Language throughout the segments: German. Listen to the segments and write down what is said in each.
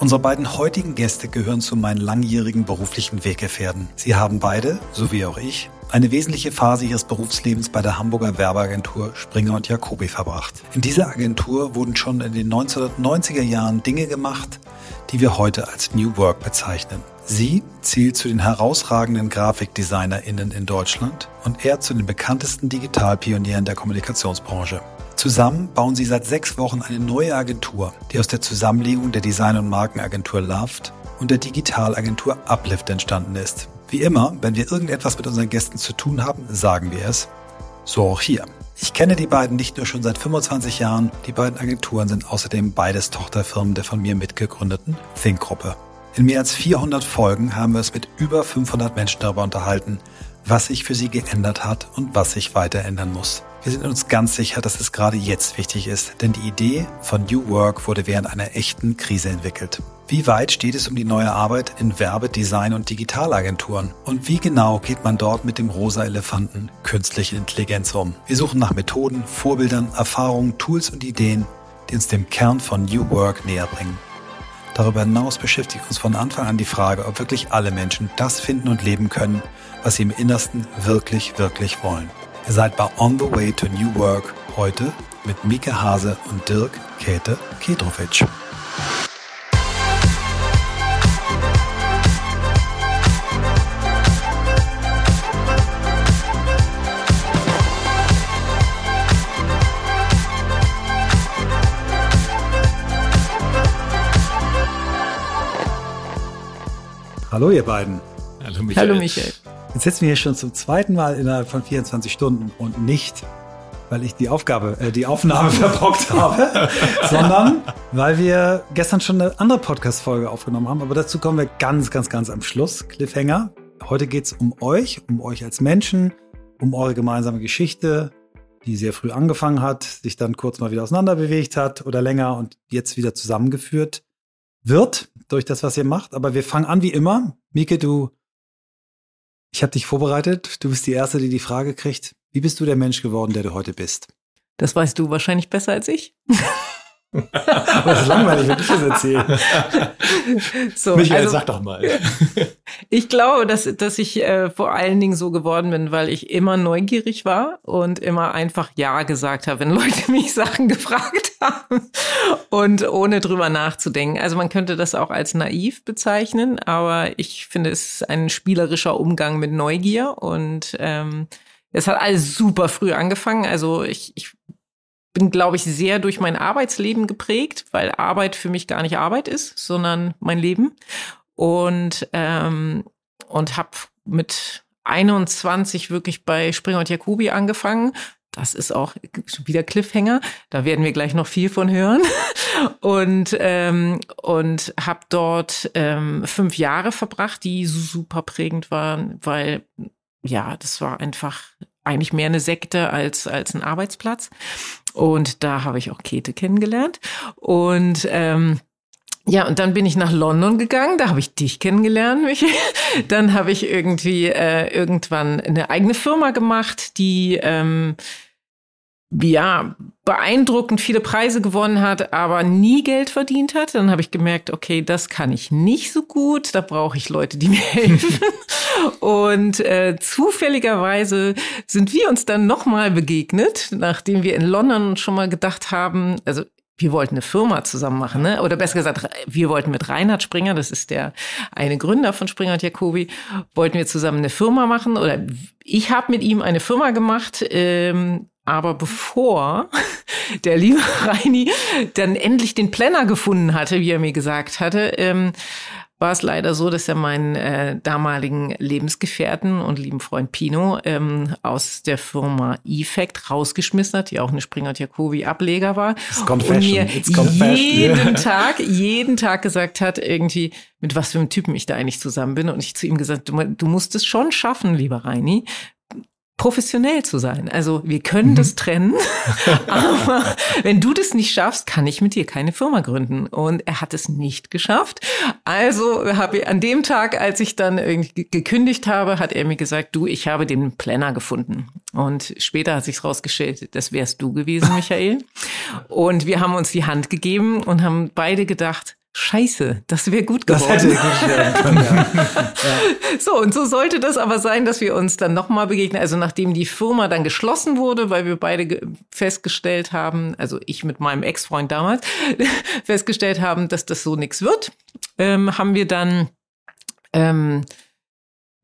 Unsere beiden heutigen Gäste gehören zu meinen langjährigen beruflichen Weggefährten. Sie haben beide, so wie auch ich, eine wesentliche Phase ihres Berufslebens bei der Hamburger Werbeagentur Springer und Jacobi verbracht. In dieser Agentur wurden schon in den 1990er Jahren Dinge gemacht, die wir heute als New Work bezeichnen. Sie zählt zu den herausragenden GrafikdesignerInnen in Deutschland und er zu den bekanntesten Digitalpionieren der Kommunikationsbranche. Zusammen bauen sie seit sechs Wochen eine neue Agentur, die aus der Zusammenlegung der Design- und Markenagentur Loved und der Digitalagentur Uplift entstanden ist. Wie immer, wenn wir irgendetwas mit unseren Gästen zu tun haben, sagen wir es. So auch hier. Ich kenne die beiden nicht nur schon seit 25 Jahren, die beiden Agenturen sind außerdem beides Tochterfirmen der von mir mitgegründeten Think-Gruppe. In mehr als 400 Folgen haben wir es mit über 500 Menschen darüber unterhalten, was sich für sie geändert hat und was sich weiter ändern muss. Wir sind uns ganz sicher, dass es gerade jetzt wichtig ist, denn die Idee von New Work wurde während einer echten Krise entwickelt. Wie weit steht es um die neue Arbeit in Werbe-, Design- und Digitalagenturen? Und wie genau geht man dort mit dem rosa Elefanten künstliche Intelligenz um? Wir suchen nach Methoden, Vorbildern, Erfahrungen, Tools und Ideen, die uns dem Kern von New Work näher bringen. Darüber hinaus beschäftigt uns von Anfang an die Frage, ob wirklich alle Menschen das finden und leben können, was sie im Innersten wirklich, wirklich wollen. Ihr seid bei On the Way to New Work heute mit Mike Hase und Dirk Käthe Kedrovic. Hallo ihr beiden. Hallo Michael. Hallo Michael. Jetzt sitzen wir hier schon zum zweiten Mal innerhalb von 24 Stunden und nicht, weil ich die Aufgabe, äh, die Aufnahme verbockt habe, sondern weil wir gestern schon eine andere Podcast-Folge aufgenommen haben. Aber dazu kommen wir ganz, ganz, ganz am Schluss. Cliffhanger. Heute geht es um euch, um euch als Menschen, um eure gemeinsame Geschichte, die sehr früh angefangen hat, sich dann kurz mal wieder auseinanderbewegt hat oder länger und jetzt wieder zusammengeführt wird durch das, was ihr macht. Aber wir fangen an wie immer. Mike, du ich habe dich vorbereitet. Du bist die Erste, die die Frage kriegt. Wie bist du der Mensch geworden, der du heute bist? Das weißt du wahrscheinlich besser als ich. Aber das ist langweilig, wenn ich das erzähle. So, Michael, also, sag doch mal. ich glaube, dass, dass ich äh, vor allen Dingen so geworden bin, weil ich immer neugierig war und immer einfach Ja gesagt habe, wenn Leute mich Sachen gefragt haben und ohne drüber nachzudenken. Also man könnte das auch als naiv bezeichnen, aber ich finde, es ist ein spielerischer Umgang mit Neugier und ähm, es hat alles super früh angefangen. Also ich, ich bin, glaube ich, sehr durch mein Arbeitsleben geprägt, weil Arbeit für mich gar nicht Arbeit ist, sondern mein Leben. Und, ähm, und habe mit 21 wirklich bei Springer und Jacobi angefangen. Das ist auch wieder Cliffhanger. Da werden wir gleich noch viel von hören. Und, ähm, und habe dort ähm, fünf Jahre verbracht, die super prägend waren, weil ja, das war einfach eigentlich mehr eine Sekte als, als ein Arbeitsplatz. Und da habe ich auch Käthe kennengelernt. Und ähm, ja, und dann bin ich nach London gegangen, da habe ich dich kennengelernt, Michael. Dann habe ich irgendwie äh, irgendwann eine eigene Firma gemacht, die ähm, ja, beeindruckend viele Preise gewonnen hat, aber nie Geld verdient hat. Dann habe ich gemerkt, okay, das kann ich nicht so gut, da brauche ich Leute, die mir helfen. Und äh, zufälligerweise sind wir uns dann nochmal begegnet, nachdem wir in London schon mal gedacht haben, also wir wollten eine Firma zusammen machen, ne? oder besser gesagt, wir wollten mit Reinhard Springer, das ist der eine Gründer von Springer und Jacobi, wollten wir zusammen eine Firma machen oder ich habe mit ihm eine Firma gemacht, ähm, aber bevor der liebe Reini dann endlich den Planner gefunden hatte, wie er mir gesagt hatte, ähm, war es leider so, dass er meinen äh, damaligen Lebensgefährten und lieben Freund Pino ähm, aus der Firma Effect rausgeschmissen hat, die auch eine Springer und Jacobi Ableger war. Und mir jeden Tag, jeden Tag gesagt hat, irgendwie, mit was für einem Typen ich da eigentlich zusammen bin. Und ich zu ihm gesagt, du, du musst es schon schaffen, lieber Reini, professionell zu sein. Also wir können mhm. das trennen, aber wenn du das nicht schaffst, kann ich mit dir keine Firma gründen. Und er hat es nicht geschafft. Also habe ich an dem Tag, als ich dann irgendwie gekündigt habe, hat er mir gesagt, du, ich habe den Planner gefunden. Und später hat sich rausgestellt, das wärst du gewesen, Michael. Und wir haben uns die Hand gegeben und haben beide gedacht, Scheiße, das wäre gut geworden. Das hätte gut werden können, ja. ja. So, und so sollte das aber sein, dass wir uns dann nochmal begegnen. Also nachdem die Firma dann geschlossen wurde, weil wir beide festgestellt haben, also ich mit meinem Ex-Freund damals, festgestellt haben, dass das so nichts wird, ähm, haben wir dann ähm,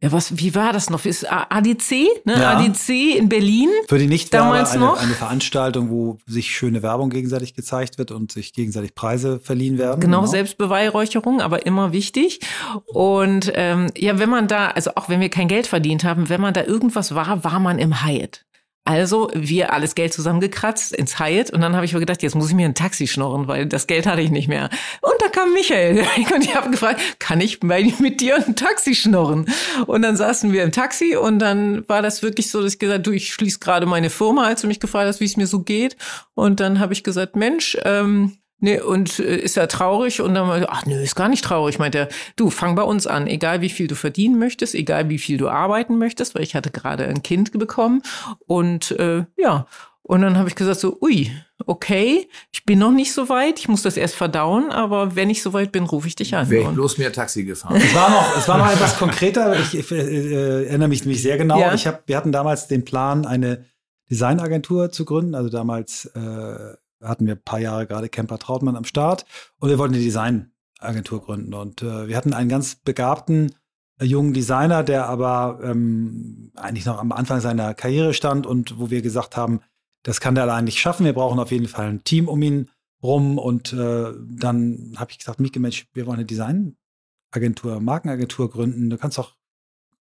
ja, was, wie war das noch? Ist ADC, ne? Ja. ADC in Berlin. Für die nicht damals eine, noch. Eine Veranstaltung, wo sich schöne Werbung gegenseitig gezeigt wird und sich gegenseitig Preise verliehen werden. Genau, genau. Selbstbeweihräucherung, aber immer wichtig. Und ähm, ja, wenn man da, also auch wenn wir kein Geld verdient haben, wenn man da irgendwas war, war man im Hyatt. Also wir alles Geld zusammengekratzt ins Hyatt und dann habe ich mir gedacht, jetzt muss ich mir ein Taxi schnorren, weil das Geld hatte ich nicht mehr. Und da kam Michael und ich habe gefragt, kann ich mit dir ein Taxi schnorren? Und dann saßen wir im Taxi und dann war das wirklich so, dass ich gesagt, du, ich schließe gerade meine Firma, als du mich gefragt hast, wie es mir so geht. Und dann habe ich gesagt, Mensch, ähm, Nee, und äh, ist er traurig? Und dann meinte, ach nö, ist gar nicht traurig. Meint er, du, fang bei uns an, egal wie viel du verdienen möchtest, egal wie viel du arbeiten möchtest, weil ich hatte gerade ein Kind bekommen. Und äh, ja, und dann habe ich gesagt so, ui, okay, ich bin noch nicht so weit, ich muss das erst verdauen, aber wenn ich so weit bin, rufe ich dich an. Wäre ich bloß mehr Taxi gefahren. es war noch, es war noch etwas konkreter. Ich, ich äh, erinnere mich nämlich sehr genau. Ja. Ich hab, wir hatten damals den Plan, eine Designagentur zu gründen. Also damals äh, hatten wir ein paar Jahre gerade Camper Trautmann am Start und wir wollten eine Designagentur gründen. Und äh, wir hatten einen ganz begabten äh, jungen Designer, der aber ähm, eigentlich noch am Anfang seiner Karriere stand und wo wir gesagt haben, das kann der allein nicht schaffen. Wir brauchen auf jeden Fall ein Team um ihn rum. Und äh, dann habe ich gesagt, Mieke, Mensch, wir wollen eine Designagentur, Markenagentur gründen. Du kannst doch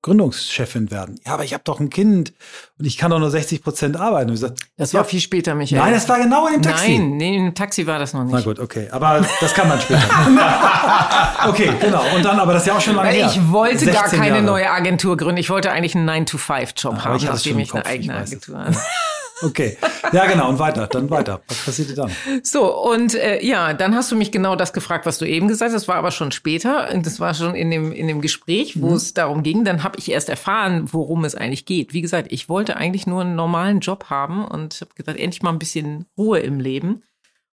Gründungschefin werden. Ja, aber ich habe doch ein Kind und ich kann doch nur 60 Prozent arbeiten. Gesagt, das war ja, viel später, Michael. Nein, das war genau in dem Taxi. Nein, nee, im Taxi war das noch nicht. Na gut, okay. Aber das kann man später. okay, genau. Und dann, aber das ist ja auch schon lange her. Ich wollte gar keine Jahre. neue Agentur gründen. Ich wollte eigentlich einen 9-to-5-Job ah, haben, nachdem ich eine eigene Agentur habe. Okay, ja genau, und weiter, dann weiter. Was passierte dann? So, und äh, ja, dann hast du mich genau das gefragt, was du eben gesagt hast. Das war aber schon später, das war schon in dem, in dem Gespräch, wo mhm. es darum ging. Dann habe ich erst erfahren, worum es eigentlich geht. Wie gesagt, ich wollte eigentlich nur einen normalen Job haben und habe gesagt, endlich mal ein bisschen Ruhe im Leben.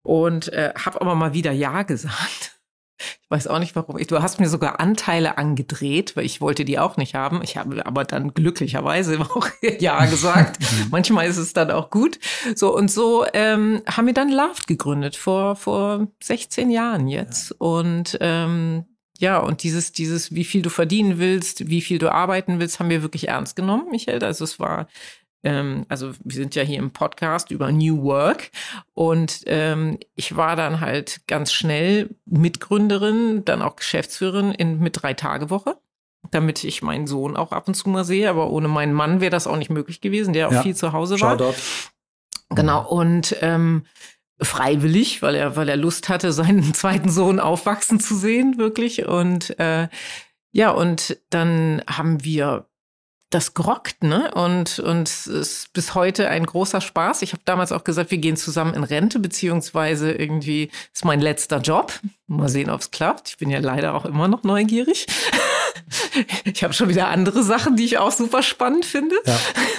Und äh, habe aber mal wieder Ja gesagt. Ich weiß auch nicht warum. Du hast mir sogar Anteile angedreht, weil ich wollte die auch nicht haben. Ich habe aber dann glücklicherweise auch Ja gesagt. Mhm. Manchmal ist es dann auch gut. So und so ähm, haben wir dann Laft gegründet vor vor 16 Jahren jetzt. Ja. Und ähm, ja, und dieses, dieses, wie viel du verdienen willst, wie viel du arbeiten willst, haben wir wirklich ernst genommen, Michael. Also es war ähm, also wir sind ja hier im Podcast über New Work und ähm, ich war dann halt ganz schnell Mitgründerin, dann auch Geschäftsführerin in, mit drei Tage Woche damit ich meinen Sohn auch ab und zu mal sehe. Aber ohne meinen Mann wäre das auch nicht möglich gewesen, der auch ja. viel zu Hause war. Shoutout. Genau. Und ähm, freiwillig, weil er, weil er Lust hatte, seinen zweiten Sohn aufwachsen zu sehen, wirklich. Und äh, ja, und dann haben wir das grockt, ne? Und, und es ist bis heute ein großer Spaß. Ich habe damals auch gesagt, wir gehen zusammen in Rente, beziehungsweise irgendwie ist mein letzter Job. Mal sehen, ob es klappt. Ich bin ja leider auch immer noch neugierig. Ich habe schon wieder andere Sachen, die ich auch super spannend finde. Ja,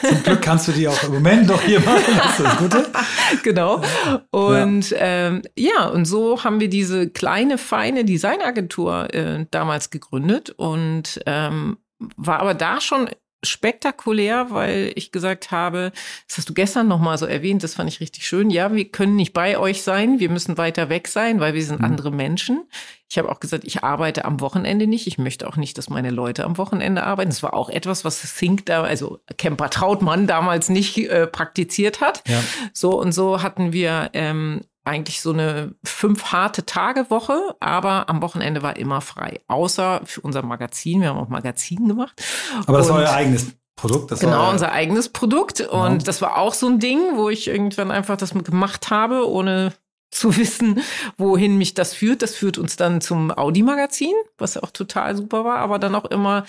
zum Glück kannst du die auch im Moment noch hier machen. Das ist das Gute. Genau. Und ja. Ähm, ja, und so haben wir diese kleine, feine Designagentur äh, damals gegründet und ähm, war aber da schon spektakulär, weil ich gesagt habe, das hast du gestern noch mal so erwähnt, das fand ich richtig schön. Ja, wir können nicht bei euch sein, wir müssen weiter weg sein, weil wir sind mhm. andere Menschen. Ich habe auch gesagt, ich arbeite am Wochenende nicht. Ich möchte auch nicht, dass meine Leute am Wochenende arbeiten. Das war auch etwas, was Think da, also Camper Trautmann damals nicht äh, praktiziert hat. Ja. So und so hatten wir ähm, eigentlich so eine fünf harte Tage Woche, aber am Wochenende war immer frei. Außer für unser Magazin. Wir haben auch Magazin gemacht. Aber das und war euer eigenes Produkt. Das genau, unser eigenes Produkt. Genau. Und das war auch so ein Ding, wo ich irgendwann einfach das gemacht habe, ohne zu wissen, wohin mich das führt. Das führt uns dann zum Audi-Magazin, was auch total super war, aber dann auch immer,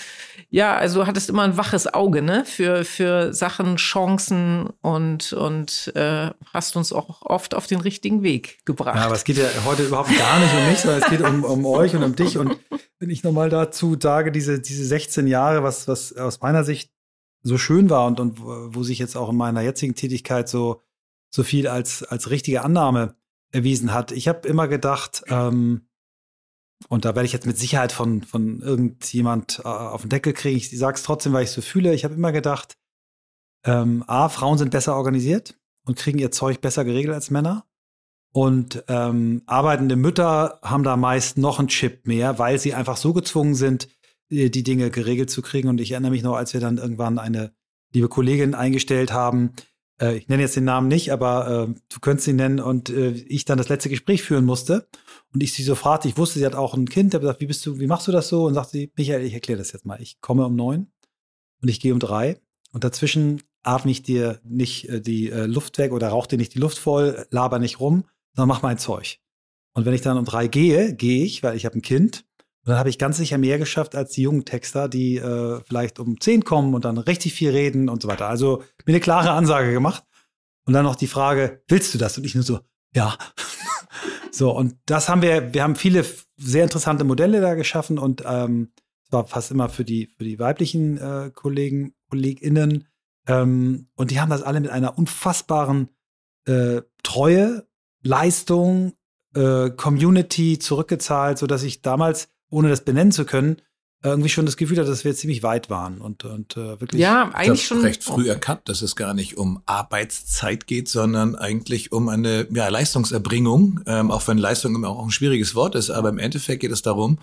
ja, also hattest immer ein waches Auge, ne, für, für Sachen, Chancen und, und äh, hast uns auch oft auf den richtigen Weg gebracht. Ja, aber es geht ja heute überhaupt gar nicht um mich, sondern es geht um, um euch und um dich. Und wenn ich nochmal dazu sage, diese, diese 16 Jahre, was, was aus meiner Sicht so schön war und, und wo sich jetzt auch in meiner jetzigen Tätigkeit so, so viel als, als richtige Annahme erwiesen hat. Ich habe immer gedacht, ähm, und da werde ich jetzt mit Sicherheit von, von irgendjemand äh, auf den Deckel kriegen. Ich sage es trotzdem, weil ich so fühle. Ich habe immer gedacht, ähm, A, Frauen sind besser organisiert und kriegen ihr Zeug besser geregelt als Männer. Und ähm, arbeitende Mütter haben da meist noch einen Chip mehr, weil sie einfach so gezwungen sind, die Dinge geregelt zu kriegen. Und ich erinnere mich noch, als wir dann irgendwann eine liebe Kollegin eingestellt haben, äh, ich nenne jetzt den Namen nicht, aber äh, du könntest ihn nennen und äh, ich dann das letzte Gespräch führen musste und ich sie so fragte, ich wusste, sie hat auch ein Kind, habe gesagt, wie bist du, wie machst du das so? Und sagte sie, Michael, ich erkläre das jetzt mal. Ich komme um neun und ich gehe um drei und dazwischen atme ich dir nicht äh, die äh, Luft weg oder rauch dir nicht die Luft voll, laber nicht rum, sondern mach mein Zeug. Und wenn ich dann um drei gehe, gehe ich, weil ich habe ein Kind. Und dann habe ich ganz sicher mehr geschafft als die jungen Texter, die äh, vielleicht um zehn kommen und dann richtig viel reden und so weiter. Also mir eine klare Ansage gemacht. Und dann noch die Frage, willst du das? Und ich nur so, ja. so, und das haben wir, wir haben viele sehr interessante Modelle da geschaffen und ähm, war fast immer für die, für die weiblichen äh, Kollegen, KollegInnen. Ähm, und die haben das alle mit einer unfassbaren äh, Treue Leistung, äh, Community zurückgezahlt, so dass ich damals, ohne das benennen zu können, irgendwie schon das Gefühl hatte, dass wir ziemlich weit waren und, und äh, wirklich. Ja, eigentlich schon. recht früh erkannt, dass es gar nicht um Arbeitszeit geht, sondern eigentlich um eine ja, Leistungserbringung, ähm, auch wenn Leistung immer auch ein schwieriges Wort ist, aber im Endeffekt geht es darum,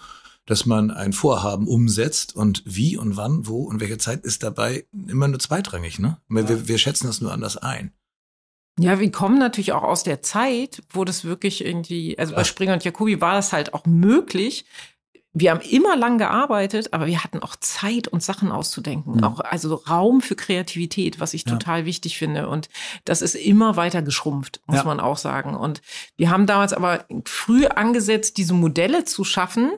dass man ein Vorhaben umsetzt und wie und wann, wo und welche Zeit ist dabei immer nur zweitrangig, ne? Wir, ja. wir schätzen das nur anders ein. Ja, wir kommen natürlich auch aus der Zeit, wo das wirklich irgendwie, also bei Springer und Jacobi war das halt auch möglich. Wir haben immer lang gearbeitet, aber wir hatten auch Zeit, uns Sachen auszudenken. Mhm. Auch, also Raum für Kreativität, was ich ja. total wichtig finde. Und das ist immer weiter geschrumpft, muss ja. man auch sagen. Und wir haben damals aber früh angesetzt, diese Modelle zu schaffen,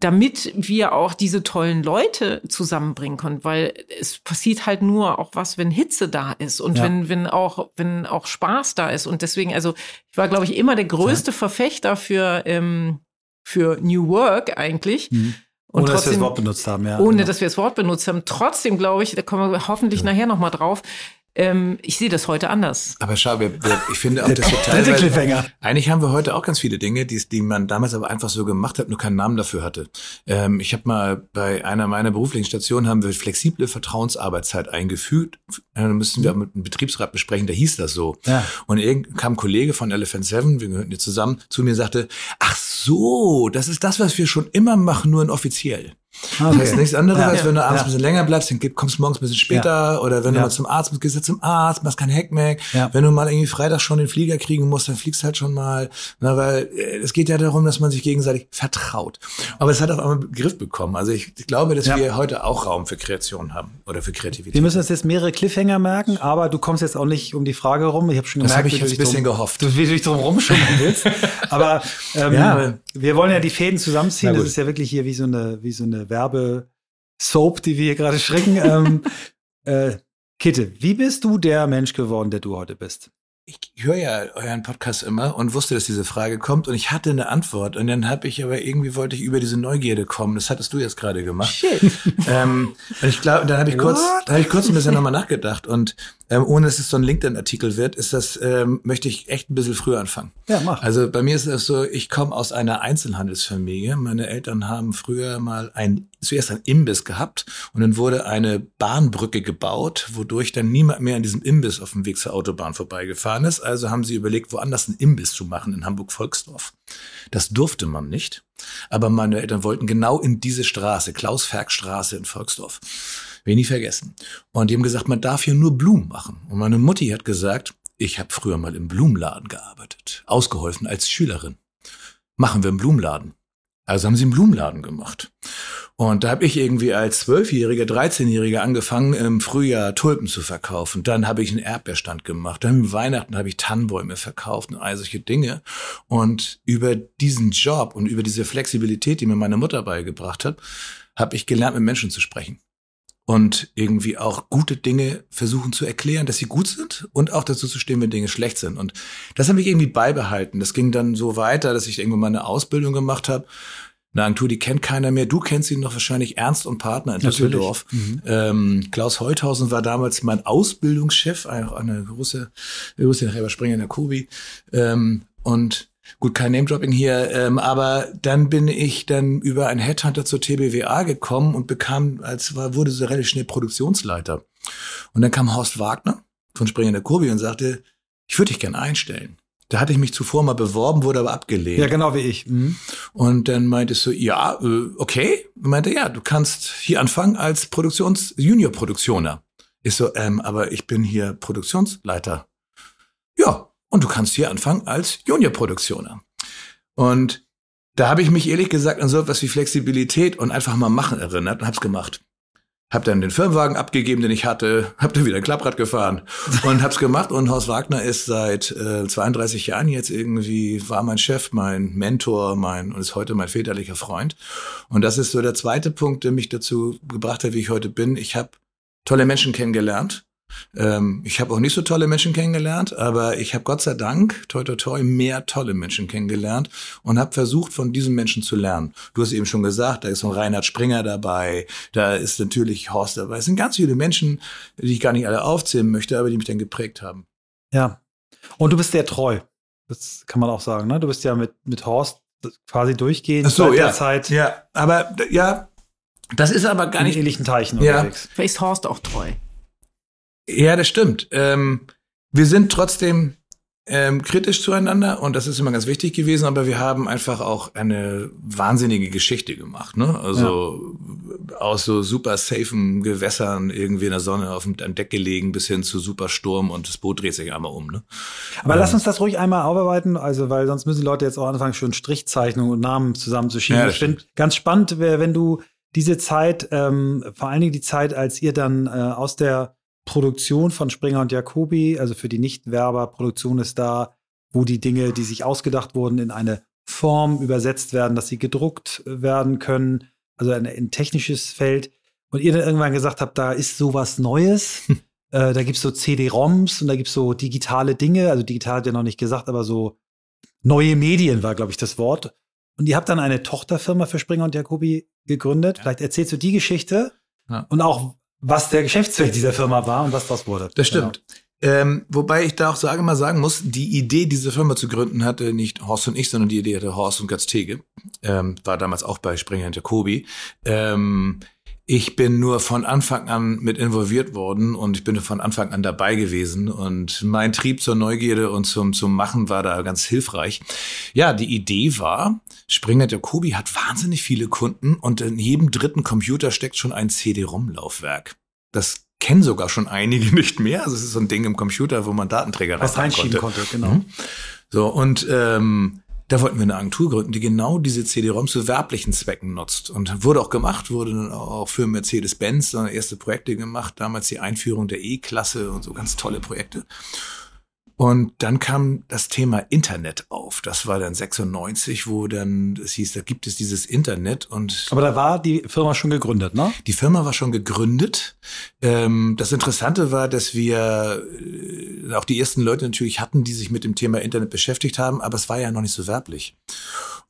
damit wir auch diese tollen Leute zusammenbringen können, weil es passiert halt nur auch was, wenn Hitze da ist und ja. wenn, wenn auch, wenn auch Spaß da ist. Und deswegen, also ich war, glaube ich, immer der größte. Verfechter für, ähm, für New Work eigentlich. Mhm. Und ohne trotzdem, dass wir das Wort benutzt haben, ja. Ohne genau. dass wir das Wort benutzt haben. Trotzdem, glaube ich, da kommen wir hoffentlich ja. nachher nochmal drauf, ähm, ich sehe das heute anders. Aber schau, wir, wir, ich finde auch, dass wir teilweise, eigentlich haben wir heute auch ganz viele Dinge, die, die man damals aber einfach so gemacht hat, nur keinen Namen dafür hatte. Ähm, ich habe mal bei einer meiner beruflichen Stationen haben wir flexible Vertrauensarbeitszeit eingefügt. Äh, da müssen wir mit einem Betriebsrat besprechen, da hieß das so. Ja. Und irgend kam ein Kollege von Elephant Seven, wir gehörten hier zusammen, zu mir und sagte, ach so, das ist das, was wir schon immer machen, nur in offiziell. Okay. Das ist nichts anderes, ja. als wenn du abends ja. ein bisschen länger bleibst, dann kommst du morgens ein bisschen später ja. oder wenn du mal zum Arzt gehst, du zum Arzt, machst kein Hackmack. Wenn du mal irgendwie Freitag schon den Flieger kriegen musst, dann fliegst halt schon mal, na, weil äh, es geht ja darum, dass man sich gegenseitig vertraut. Aber es hat auf einmal Begriff bekommen. Also ich, ich glaube, dass wir heute auch Raum für Kreation haben oder für Kreativität. Wir müssen uns jetzt mehrere Cliffhanger merken, aber du kommst jetzt auch nicht um die Frage rum. Ich habe schon gemerkt, das habe ich jetzt ein bisschen drum, gehofft. Du, wie du dich drum rumschummeln willst. aber ähm, wir wollen ja die Fäden zusammenziehen. Das ist ja wirklich hier wie so eine, wie so eine Werbe Soap, die wir hier gerade schrecken. ähm, äh, Kitte, wie bist du der Mensch geworden, der du heute bist? ich höre ja euren Podcast immer und wusste, dass diese Frage kommt und ich hatte eine Antwort und dann habe ich aber irgendwie wollte ich über diese Neugierde kommen. Das hattest du jetzt gerade gemacht. Shit. Ähm, und ich glaube, dann habe ich kurz, da habe ich kurz ein bisschen nochmal nachgedacht und ähm, ohne dass es so ein LinkedIn-Artikel wird, ist das ähm, möchte ich echt ein bisschen früher anfangen. Ja, mach. Also bei mir ist es so, ich komme aus einer Einzelhandelsfamilie. Meine Eltern haben früher mal ein zuerst ein Imbiss gehabt und dann wurde eine Bahnbrücke gebaut, wodurch dann niemand mehr an diesem Imbiss auf dem Weg zur Autobahn vorbeigefahren ist. Also haben sie überlegt, woanders einen Imbiss zu machen in Hamburg-Volksdorf. Das durfte man nicht, aber meine Eltern wollten genau in diese Straße, Klaus-Ferg-Straße in Volksdorf. Will nie vergessen. Und die haben gesagt, man darf hier nur Blumen machen. Und meine Mutti hat gesagt, ich habe früher mal im Blumenladen gearbeitet, ausgeholfen als Schülerin. Machen wir einen Blumenladen. Also haben sie einen Blumenladen gemacht. Und da habe ich irgendwie als Zwölfjähriger, 13-Jähriger angefangen, im Frühjahr Tulpen zu verkaufen. Dann habe ich einen Erdbeerstand gemacht. Dann Weihnachten habe ich Tannenbäume verkauft und all solche Dinge. Und über diesen Job und über diese Flexibilität, die mir meine Mutter beigebracht hat, habe ich gelernt, mit Menschen zu sprechen und irgendwie auch gute Dinge versuchen zu erklären, dass sie gut sind und auch dazu zu stehen, wenn Dinge schlecht sind. Und das habe ich irgendwie beibehalten. Das ging dann so weiter, dass ich irgendwann mal eine Ausbildung gemacht habe. Eine Agentur, die kennt keiner mehr. Du kennst ihn noch wahrscheinlich, Ernst und Partner in Düsseldorf. Mhm. Ähm, Klaus Heuthausen war damals mein Ausbildungschef, auch eine große, wir müssen nachher überspringen in der Kobi. Ähm, und Gut, kein Name-Dropping hier, ähm, aber dann bin ich dann über einen Headhunter zur TBWA gekommen und bekam, als war, wurde so relativ schnell Produktionsleiter. Und dann kam Horst Wagner von Springer der Kurve und sagte, ich würde dich gern einstellen. Da hatte ich mich zuvor mal beworben, wurde aber abgelehnt. Ja, genau wie ich. Mhm. Und dann meintest du, ja, äh, okay. Und meinte, ja, du kannst hier anfangen als Produktions-, Junior-Produktioner. Ich so, ähm, aber ich bin hier Produktionsleiter. Ja, und du kannst hier anfangen als Junior-Produktioner. Und da habe ich mich ehrlich gesagt an so etwas wie Flexibilität und einfach mal machen erinnert und hab's gemacht. Hab dann den Firmenwagen abgegeben, den ich hatte, hab dann wieder ein Klapprad gefahren und hab's gemacht. Und Horst Wagner ist seit äh, 32 Jahren jetzt irgendwie, war mein Chef, mein Mentor, mein und ist heute mein väterlicher Freund. Und das ist so der zweite Punkt, der mich dazu gebracht hat, wie ich heute bin. Ich habe tolle Menschen kennengelernt ähm, ich habe auch nicht so tolle Menschen kennengelernt, aber ich habe Gott sei Dank, toi toi toi, mehr tolle Menschen kennengelernt und habe versucht, von diesen Menschen zu lernen. Du hast eben schon gesagt, da ist so ein Reinhard Springer dabei, da ist natürlich Horst dabei. Es sind ganz viele Menschen, die ich gar nicht alle aufzählen möchte, aber die mich dann geprägt haben. Ja. Und du bist sehr treu. Das kann man auch sagen, ne? Du bist ja mit, mit Horst quasi durchgehend Ach so, ja. der Zeit Ja, aber ja, das ist aber gar in nicht ähnlichen Teichen Ja. unterwegs. Vielleicht ist Horst auch treu. Ja, das stimmt. Ähm, wir sind trotzdem ähm, kritisch zueinander und das ist immer ganz wichtig gewesen, aber wir haben einfach auch eine wahnsinnige Geschichte gemacht. Ne? Also aus so super safen Gewässern irgendwie in der Sonne auf dem Deck gelegen bis hin zu super Sturm und das Boot dreht sich einmal um. Ne? Aber Ähm. lass uns das ruhig einmal aufarbeiten, also weil sonst müssen die Leute jetzt auch anfangen, schon Strichzeichnungen und Namen zusammenzuschieben. Ja, das ich finde ganz spannend, wenn du diese Zeit, ähm, vor allen Dingen die Zeit, als ihr dann äh, aus der Produktion von Springer und Jacobi, also für die Nicht-Werber, Produktion ist da, wo die Dinge, die sich ausgedacht wurden, in eine Form übersetzt werden, dass sie gedruckt werden können, also ein, ein technisches Feld. Und ihr dann irgendwann gesagt habt, da ist sowas Neues. Äh, da gibt's so CD-ROMs und da gibt's so digitale Dinge. Also digital hat ja noch nicht gesagt, aber so neue Medien war, glaube ich, das Wort. Und ihr habt dann eine Tochterfirma für Springer und Jacobi gegründet. Vielleicht erzählst du die Geschichte Ja. und auch, was der Geschäftszweck dieser Firma war und was das wurde. Das stimmt. Ähm, wobei ich da auch sage, mal sagen muss, die Idee, diese Firma zu gründen, hatte nicht Horst und ich, sondern die Idee hatte Horst und Götz Tege. Ähm, war damals auch bei Springer und Jacobi. Ähm, ich bin nur von Anfang an mit involviert worden und ich bin von Anfang an dabei gewesen und mein Trieb zur Neugierde und zum, zum Machen war da ganz hilfreich. Ja, die Idee war, Springer Jacobi hat wahnsinnig viele Kunden und in jedem dritten Computer steckt schon ein CD-ROM-Laufwerk. Das kennen sogar schon einige nicht mehr. Also es ist so ein Ding im Computer, wo man Datenträger Was reinschieben konnte, genau. Mhm. So, und ähm, da wollten wir eine Agentur gründen, die genau diese CD-ROMs zu werblichen Zwecken nutzt. Und wurde auch gemacht, wurde auch für Mercedes-Benz erste Projekte gemacht, damals die Einführung der E-Klasse und so ganz tolle Projekte. Und dann kam das Thema Internet auf. Das war dann 96, wo dann es hieß, da gibt es dieses Internet und Aber da war die Firma schon gegründet, ne? die Firma war schon gegründet. Ähm, das Interessante war, dass wir äh, auch die ersten Leute natürlich hatten, die sich mit dem Thema Internet beschäftigt haben, aber es war ja noch nicht so werblich.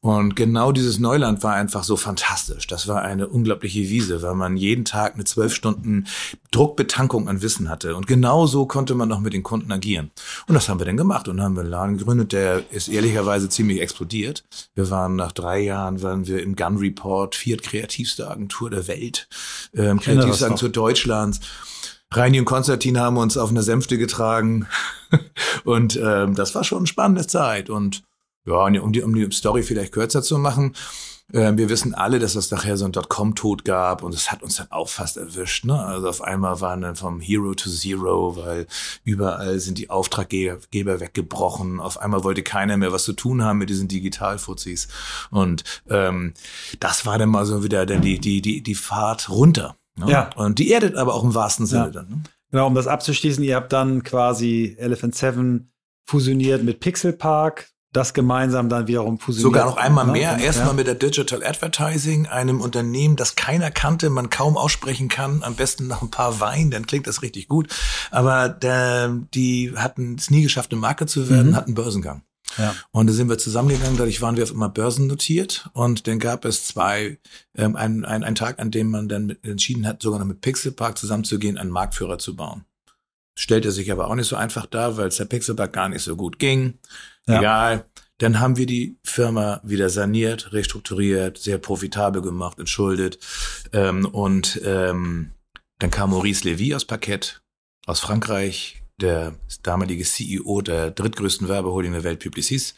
Und genau dieses Neuland war einfach so fantastisch. Das war eine unglaubliche Wiese, weil man jeden Tag eine zwölf Stunden Druckbetankung an Wissen hatte. Und genau so konnte man noch mit den Kunden agieren. Und das haben wir dann gemacht und haben wir einen Laden gegründet, der ist ehrlicherweise ziemlich explodiert. Wir waren nach drei Jahren, waren wir im Gun Report, viert kreativste Agentur der Welt, ähm, kreativste. Agentur Deutschlands. Reini und Konstantin haben uns auf einer Sänfte getragen. und ähm, das war schon eine spannende Zeit. Und ja, und um die, um die Story vielleicht kürzer zu machen, äh, wir wissen alle, dass es nachher so ein Dotcom-Tod gab und es hat uns dann auch fast erwischt. Ne? Also auf einmal waren dann vom Hero to Zero, weil überall sind die Auftraggeber weggebrochen. Auf einmal wollte keiner mehr was zu tun haben mit diesen Digitalfuzis. Und ähm, das war dann mal so wieder dann die, die, die, die Fahrt runter. Ne? Ja. Und die erdet aber auch im wahrsten Sinne Ja. dann. Ne? Genau, um das abzuschließen, ihr habt dann quasi Elephant Seven fusioniert mit Pixel Park, das gemeinsam dann wiederum fusioniert. Sogar noch einmal Ne? mehr. Erstmal Ja. mit der Digital Advertising, einem Unternehmen, das keiner kannte, man kaum aussprechen kann. Am besten nach ein paar Wein, dann klingt das richtig gut. Aber der, die hatten es nie geschafft, eine Marke zu werden, Mhm. hatten Börsengang. Ja. Und da sind wir zusammengegangen, dadurch waren wir auf immer börsennotiert. Und dann gab es zwei, ähm, einen, einen, einen Tag, an dem man dann entschieden hat, sogar noch mit Pixelpark zusammenzugehen, einen Marktführer zu bauen. Stellte sich aber auch nicht so einfach dar, weil es der Pixelpark gar nicht so gut ging. Ja. Egal. Dann haben wir die Firma wieder saniert, restrukturiert, sehr profitabel gemacht, entschuldet. Ähm, und ähm, dann kam Maurice Levy aus Parkett, aus Frankreich, der damalige CEO der drittgrößten Werbeholding der Welt, Publicis,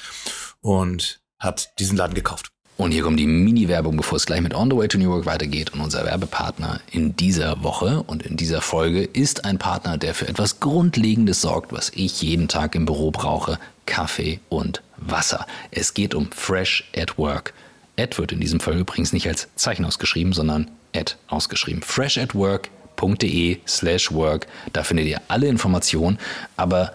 und hat diesen Laden gekauft. Und hier kommt die Mini-Werbung, bevor es gleich mit On the Way to New York weitergeht. Und unser Werbepartner in dieser Woche und in dieser Folge ist ein Partner, der für etwas Grundlegendes sorgt, was ich jeden Tag im Büro brauche. Kaffee und Wasser. Es geht um Fresh at Work. Ad wird in diesem Fall übrigens nicht als Zeichen ausgeschrieben, sondern Ad ausgeschrieben. Fresh at Work.de slash work. Da findet ihr alle Informationen. Aber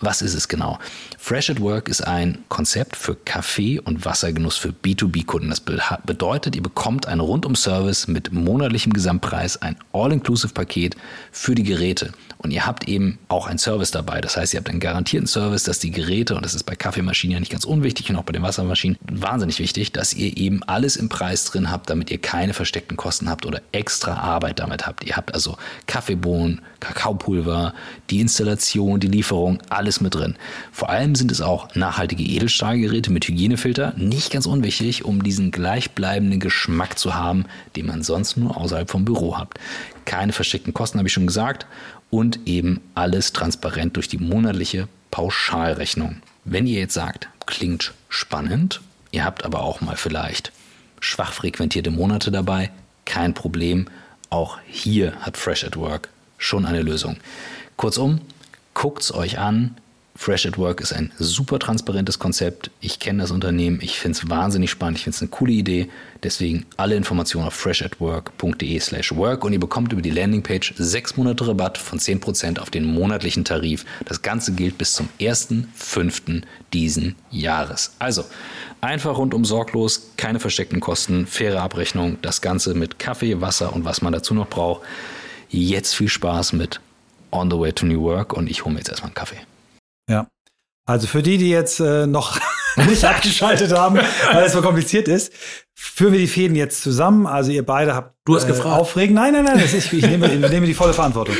was ist es genau? Fresh at Work ist ein Konzept für Kaffee- und Wassergenuss für B2B-Kunden. Das bedeutet, ihr bekommt einen Rundum-Service mit monatlichem Gesamtpreis, ein All-Inclusive-Paket für die Geräte. Und ihr habt eben auch einen Service dabei. Das heißt, ihr habt einen garantierten Service, dass die Geräte, und das ist bei Kaffeemaschinen ja nicht ganz unwichtig und auch bei den Wassermaschinen wahnsinnig wichtig, dass ihr eben alles im Preis drin habt, damit ihr keine versteckten Kosten habt oder extra Arbeit damit habt. Ihr habt also Kaffeebohnen, Kakaopulver, die Installation, die Lieferung, alles mit drin. Vor allem sind es auch nachhaltige Edelstahlgeräte mit Hygienefilter, nicht ganz unwichtig, um diesen gleichbleibenden Geschmack zu haben, den man sonst nur außerhalb vom Büro hat. Keine versteckten Kosten, habe ich schon gesagt und eben alles transparent durch die monatliche Pauschalrechnung. Wenn ihr jetzt sagt, klingt spannend, ihr habt aber auch mal vielleicht schwach frequentierte Monate dabei, kein Problem. Auch hier hat Fresh at Work schon eine Lösung. Kurzum, guckt es euch an, Fresh at Work ist ein super transparentes Konzept. Ich kenne das Unternehmen. Ich finde es wahnsinnig spannend. Ich finde es eine coole Idee. Deswegen alle Informationen auf freshatwork.de slash work und ihr bekommt über die Landingpage sechs Monate Rabatt von 10% auf den monatlichen Tarif. Das Ganze gilt bis zum 1.5. diesen Jahres. Also einfach rundum sorglos, keine versteckten Kosten, faire Abrechnung. Das Ganze mit Kaffee, Wasser und was man dazu noch braucht. Jetzt viel Spaß mit On the Way to New Work und ich hole mir jetzt erstmal einen Kaffee. Ja. Also für die, die jetzt äh, noch nicht abgeschaltet haben, weil es so kompliziert ist, führen wir die Fäden jetzt zusammen. Also ihr beide habt du hast äh, gefragt. aufregend. Nein, nein, nein, das ist, ich, nehme, ich nehme die volle Verantwortung.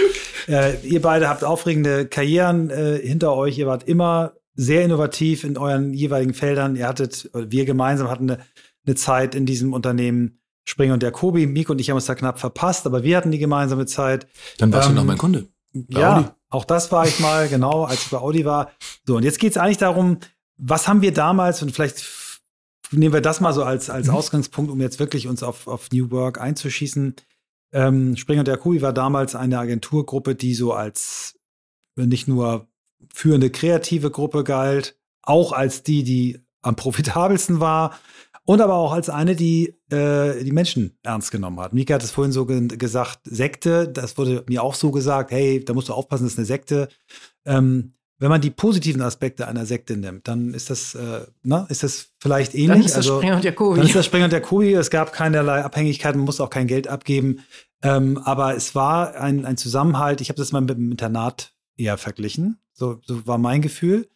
Äh, ihr beide habt aufregende Karrieren äh, hinter euch. Ihr wart immer sehr innovativ in euren jeweiligen Feldern. Ihr hattet, wir gemeinsam hatten eine, eine Zeit in diesem Unternehmen. Springer und der Kobi, Miko und ich haben uns da knapp verpasst, aber wir hatten die gemeinsame Zeit. Dann warst ähm, du noch mein Kunde. Ja, Audi. auch das war ich mal, genau, als ich bei Audi war. So, und jetzt geht es eigentlich darum, was haben wir damals, und vielleicht nehmen wir das mal so als, als mhm. Ausgangspunkt, um jetzt wirklich uns auf, auf New Work einzuschießen. Ähm, Springer und der Kui war damals eine Agenturgruppe, die so als nicht nur führende kreative Gruppe galt, auch als die, die am profitabelsten war, und aber auch als eine, die äh, die Menschen ernst genommen hat. Mika hat es vorhin so ge gesagt, Sekte, das wurde mir auch so gesagt, hey, da musst du aufpassen, das ist eine Sekte. Ähm, wenn man die positiven Aspekte einer Sekte nimmt, dann ist das, äh, na, ist das vielleicht ähnlich. Dann ist das also, Springer und Jakobi. Dann ist das Springer und Jakobi. Es gab keinerlei Abhängigkeit, man musste auch kein Geld abgeben. Ähm, aber es war ein, ein Zusammenhalt. Ich habe das mal mit dem Internat eher verglichen. So, so war mein Gefühl.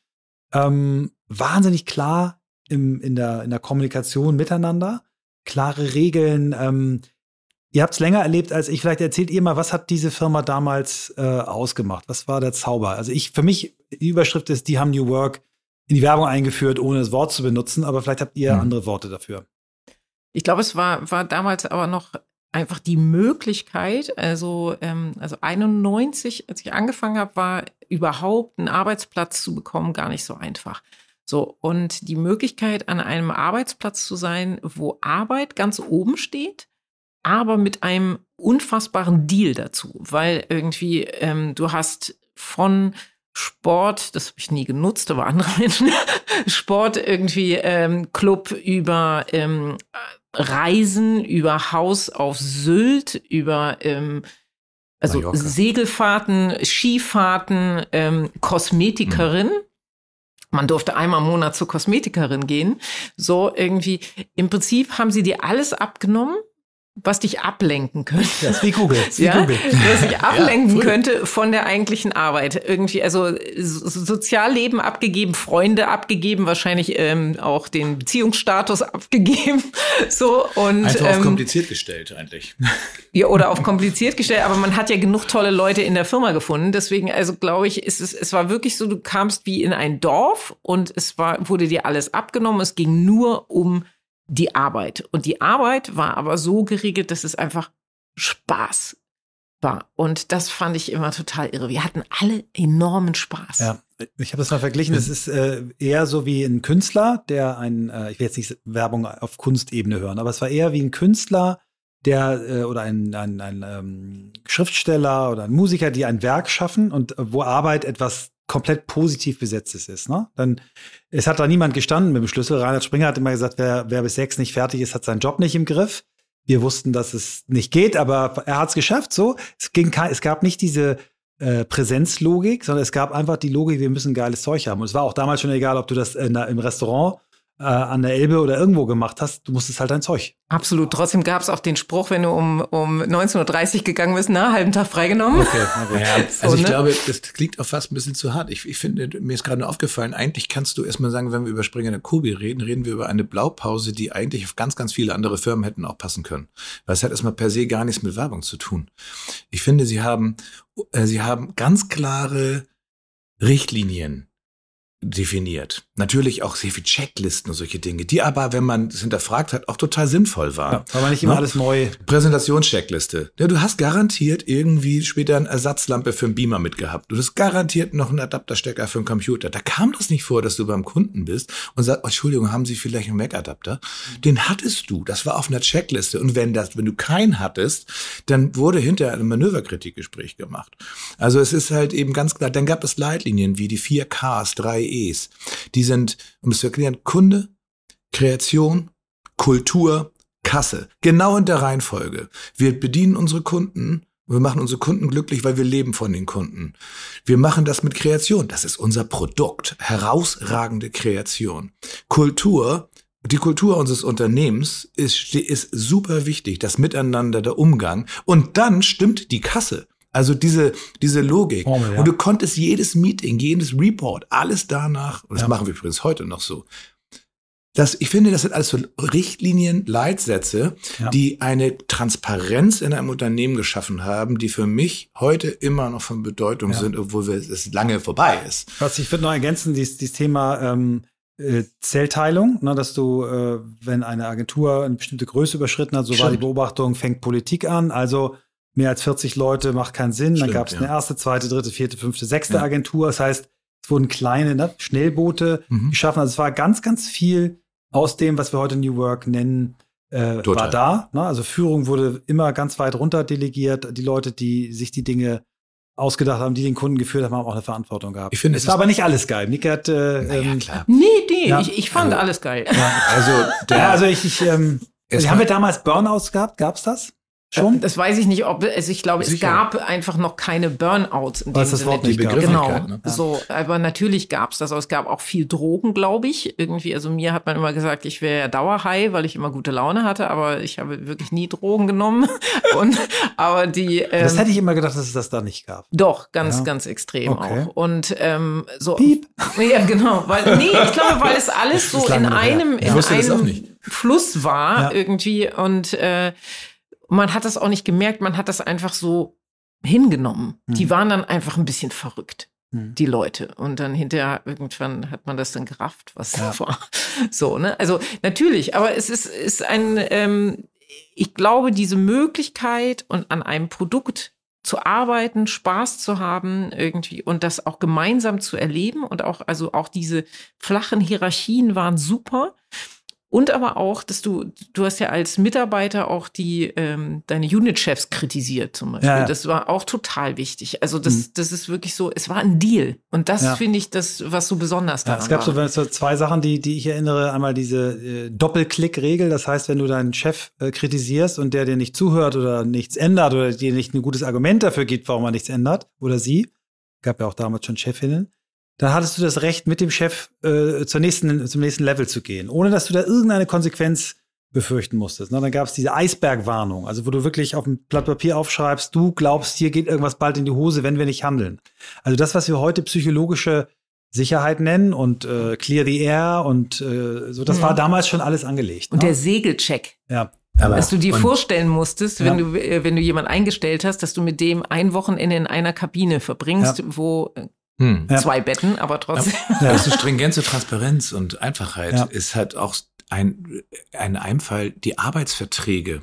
Ähm, wahnsinnig klar im, in, der, in der Kommunikation miteinander, klare Regeln. Ähm, ihr habt es länger erlebt als ich. Vielleicht erzählt ihr mal, was hat diese Firma damals äh, ausgemacht? Was war der Zauber? Also ich, für mich, die Überschrift ist, die haben New Work in die Werbung eingeführt, ohne das Wort zu benutzen, aber vielleicht habt ihr hm. andere Worte dafür. Ich glaube, es war, war damals aber noch einfach die Möglichkeit, also, ähm, also 91, als ich angefangen habe, war überhaupt einen Arbeitsplatz zu bekommen gar nicht so einfach. So, und die Möglichkeit, an einem Arbeitsplatz zu sein, wo Arbeit ganz oben steht, aber mit einem unfassbaren Deal dazu, weil irgendwie ähm, du hast von Sport, das habe ich nie genutzt, aber andere Menschen, Sport irgendwie ähm, Club über ähm, Reisen, über Haus auf Sylt, über ähm, also Mallorca. Segelfahrten, Skifahrten, ähm, Kosmetikerin. Hm man durfte einmal im Monat zur Kosmetikerin gehen. So irgendwie, im Prinzip haben sie dir alles abgenommen, was dich ablenken könnte. Das ist wie Google. Ist wie ja, Google. was dich ablenken ja, könnte von der eigentlichen Arbeit. Irgendwie, also Sozialleben abgegeben, Freunde abgegeben, wahrscheinlich ähm, auch den Beziehungsstatus abgegeben. So und einfach ähm, auf kompliziert gestellt eigentlich. Ja, oder auf kompliziert gestellt, aber man hat ja genug tolle Leute in der Firma gefunden. Deswegen, also glaube ich, ist es, es war wirklich so, du kamst wie in ein Dorf und es war, wurde dir alles abgenommen. Es ging nur um die Arbeit. Und die Arbeit war aber so geregelt, dass es einfach Spaß war. Und das fand ich immer total irre. Wir hatten alle enormen Spaß. Ja, ich habe das mal verglichen. Es ist äh, eher so wie ein Künstler, der ein, äh, ich will jetzt nicht Werbung auf Kunstebene hören, aber es war eher wie ein Künstler, der äh, oder ein, ein, ein ähm, Schriftsteller oder ein Musiker, die ein Werk schaffen und äh, wo Arbeit etwas komplett positiv besetztes ist. Ne? Dann, es hat da niemand gestanden mit dem Schlüssel. Reinhard Springer hat immer gesagt, wer, wer bis sechs nicht fertig ist, hat seinen Job nicht im Griff. Wir wussten, dass es nicht geht, aber er hat es geschafft. So, es ging, es gab nicht diese äh, Präsenzlogik, sondern es gab einfach die Logik, wir müssen geiles Zeug haben. Und es war auch damals schon egal, ob du das in, im Restaurant äh, an der Elbe oder irgendwo gemacht hast, du musstest halt dein Zeug. Absolut. Trotzdem gab es auch den Spruch, wenn du um, um 19.30 Uhr gegangen bist, na, halben Tag freigenommen. Okay, okay. Ja, also so, ich ne? glaube, das klingt auch fast ein bisschen zu hart. Ich, ich finde, mir ist gerade aufgefallen, eigentlich kannst du erstmal sagen, wenn wir über Springer Kobi reden, reden wir über eine Blaupause, die eigentlich auf ganz, ganz viele andere Firmen hätten auch passen können. Weil es hat erstmal per se gar nichts mit Werbung zu tun. Ich finde, sie haben, äh, sie haben ganz klare Richtlinien definiert. Natürlich auch sehr viel Checklisten und solche Dinge, die aber, wenn man es hinterfragt hat, auch total sinnvoll waren. Ja, weil man nicht immer ja? Ne? alles neu. Präsentationscheckliste. Ja, du hast garantiert irgendwie später eine Ersatzlampe für einen Beamer mitgehabt. Du hast garantiert noch einen Adapterstecker für einen Computer. Da kam das nicht vor, dass du beim Kunden bist und sagst, oh, Entschuldigung, haben Sie vielleicht einen Mac-Adapter? Den hattest du. Das war auf einer Checkliste. Und wenn das, wenn du keinen hattest, dann wurde hinterher ein Manöverkritikgespräch gemacht. Also es ist halt eben ganz klar, dann gab es Leitlinien wie die 4Ks, 3Es. Die sind, um es zu erklären, Kunde, Kreation, Kultur, Kasse. Genau in der Reihenfolge. Wir bedienen unsere Kunden wir machen unsere Kunden glücklich, weil wir leben von den Kunden. Wir machen das mit Kreation. Das ist unser Produkt. Herausragende Kreation. Kultur, die Kultur unseres Unternehmens ist, ist super wichtig. Das Miteinander, der Umgang. Und dann stimmt die Kasse. Also diese, diese Logik. Formel, ja. Und du konntest jedes Meeting, jedes Report, alles danach, und das ja. machen wir übrigens heute noch so. Das, ich finde, das sind alles so Richtlinien, Leitsätze, ja. die eine Transparenz in einem Unternehmen geschaffen haben, die für mich heute immer noch von Bedeutung sind, obwohl es lange vorbei ist. Was ich würde noch ergänzen, dieses, dieses Thema ähm, äh, Zellteilung, ne, dass du, äh, wenn eine Agentur eine bestimmte Größe überschritten hat, so Stimmt. war die Beobachtung, fängt Politik an. Also mehr als 40 Leute macht keinen Sinn. Stimmt, dann gab es ja. eine erste, zweite, dritte, vierte, fünfte, sechste ja. Agentur. Das heißt, es wurden kleine ne, Schnellboote mhm. geschaffen. Also es war ganz, ganz viel aus dem, was wir heute New Work nennen, äh, war da. Ne? Also Führung wurde immer ganz weit runter delegiert. Die Leute, die sich die Dinge ausgedacht haben, die den Kunden geführt haben, haben auch eine Verantwortung gehabt. Ich finde, es war aber nicht alles geil. Nick hat, äh, naja, ähm, klar. nee, nee, ja. ich, ich fand also, alles geil. Ja, also, der, ja, also ich, ich ähm, haben wir damals Burnouts gehabt? Gab's das? Schon? Das weiß ich nicht, ob also ich glaube, Sicher. es gab einfach noch keine Burnouts in dem das. Wort nicht genau. Ne? So, aber natürlich gab es das. Aber es gab auch viel Drogen, glaube ich. Irgendwie, also mir hat man immer gesagt, ich wäre ja Dauerhigh, weil ich immer gute Laune hatte, aber ich habe wirklich nie Drogen genommen. Und aber die. Ähm, das hätte ich immer gedacht, dass es das da nicht gab. Doch, ganz, ja. ganz extrem okay. auch. Und ähm, so. Piep. Ja, genau. Weil, nee, ich glaube, weil es alles so in einem, in einem Fluss war ja. irgendwie und äh, man hat das auch nicht gemerkt, man hat das einfach so hingenommen. Mhm. Die waren dann einfach ein bisschen verrückt, mhm. die Leute. Und dann hinterher irgendwann hat man das dann gerafft, was ja. war. So, ne? Also natürlich, aber es ist, ist ein, ähm, ich glaube, diese Möglichkeit und an einem Produkt zu arbeiten, Spaß zu haben irgendwie und das auch gemeinsam zu erleben und auch, also auch diese flachen Hierarchien waren super. Und aber auch, dass du, du hast ja als Mitarbeiter auch die ähm, deine Unit-Chefs kritisiert zum Beispiel. Ja, ja. Das war auch total wichtig. Also das, mhm. das ist wirklich so, es war ein Deal. Und das ja. finde ich das, was so besonders daran ja, Es gab war. so zwei Sachen, die, die ich erinnere. Einmal diese äh, Doppelklick-Regel. Das heißt, wenn du deinen Chef äh, kritisierst und der dir nicht zuhört oder nichts ändert oder dir nicht ein gutes Argument dafür gibt, warum er nichts ändert, oder sie, gab ja auch damals schon Chefinnen, dann hattest du das Recht, mit dem Chef äh, zur nächsten, zum nächsten Level zu gehen, ohne dass du da irgendeine Konsequenz befürchten musstest. Ne? Dann gab es diese Eisbergwarnung, also wo du wirklich auf ein Blatt Papier aufschreibst, du glaubst, hier geht irgendwas bald in die Hose, wenn wir nicht handeln. Also das, was wir heute psychologische Sicherheit nennen und äh, Clear the Air und äh, so, das mhm. war damals schon alles angelegt. Und ne? der Segelcheck. Ja. Aber, dass du dir vorstellen musstest, wenn ja. du äh, wenn du jemand eingestellt hast, dass du mit dem ein Wochenende in einer Kabine verbringst, ja. wo hm. zwei Betten, aber trotzdem. Ja. Also stringente Transparenz und Einfachheit ist halt auch ein, ein Einfall, die Arbeitsverträge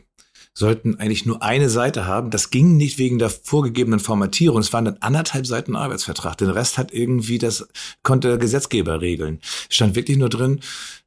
sollten eigentlich nur eine Seite haben. Das ging nicht wegen der vorgegebenen Formatierung. Es waren dann anderthalb Seiten Arbeitsvertrag. Den Rest hat irgendwie das, konnte der Gesetzgeber regeln. Es stand wirklich nur drin,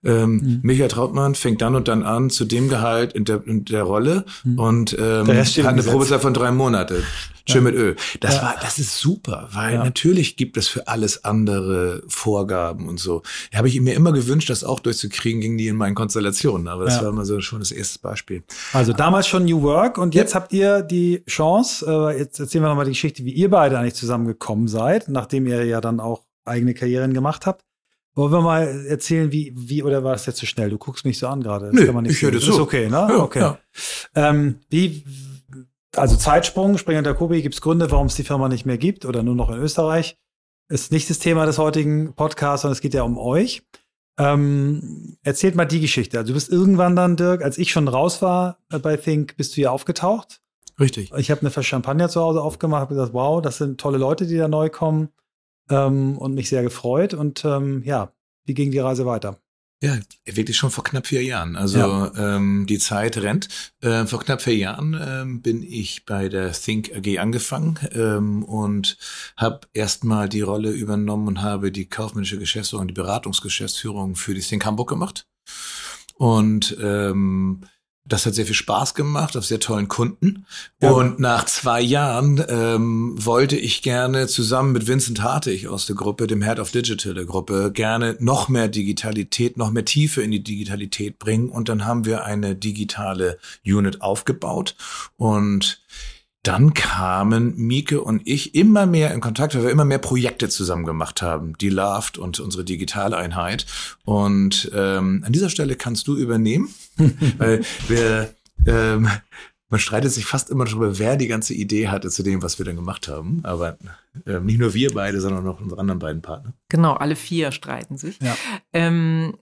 ähm, mhm. Michael Trautmann fängt dann und dann an zu dem Gehalt in der, in der Rolle mhm. und ähm, hat eine Probezeit von drei Monate. Schön ja. mit Öl. Das ja. war, das ist super, weil ja. natürlich gibt es für alles andere Vorgaben und so. Da habe ich mir immer gewünscht, das auch durchzukriegen, ging die in meinen Konstellationen. Aber das war immer so schon das erste Beispiel. Also damals schon New Work und jetzt habt ihr die Chance, äh, jetzt erzählen wir nochmal die Geschichte, wie ihr beide eigentlich zusammengekommen seid, nachdem ihr ja dann auch eigene Karrieren gemacht habt. Wollen wir mal erzählen, wie, wie, oder war das jetzt zu schnell? Du guckst mich so an gerade. Nö, ich höre das so. Ist okay, ne? Ja, okay. Ja. Ähm, wie, also Zeitsprung, Springer der Kobi, gibt es Gründe, warum es die Firma nicht mehr gibt oder nur noch in Österreich? Ist nicht das Thema des heutigen Podcasts, sondern es geht ja um euch. Ähm, erzählt mal die Geschichte. Also du bist irgendwann dann, Dirk, als ich schon raus war äh, bei Think, bist du hier aufgetaucht. Richtig. Ich habe eine Flasche Champagner zu Hause aufgemacht, habe gesagt, wow, das sind tolle Leute, die da neu kommen ähm, und mich sehr gefreut. Und ähm, ja, wie ging die Reise weiter? Ja, wirklich schon vor knapp vier Jahren. Also ja. ähm, die Zeit rennt. Äh, vor knapp vier Jahren ähm, bin ich bei der Think AG angefangen ähm, und habe erstmal die Rolle übernommen und habe die kaufmännische Geschäftsführung, die Beratungsgeschäftsführung für die Think Hamburg gemacht. Und ähm, das hat sehr viel Spaß gemacht auf sehr tollen Kunden. Ja. Und nach zwei Jahren ähm, wollte ich gerne zusammen mit Vincent Hartig aus der Gruppe, dem Head of Digital der Gruppe, gerne noch mehr Digitalität, noch mehr Tiefe in die Digitalität bringen. Und dann haben wir eine digitale Unit aufgebaut. Und dann kamen Mieke und ich immer mehr in Kontakt, weil wir immer mehr Projekte zusammen gemacht haben. Die Loved und unsere digitale Einheit. Und ähm, an dieser Stelle kannst du übernehmen, weil wir ähm, man streitet sich fast immer darüber, wer die ganze Idee hatte zu dem, was wir dann gemacht haben. Aber äh, nicht nur wir beide, sondern auch unsere anderen beiden Partner. Genau, alle vier streiten sich. Ja, ähm,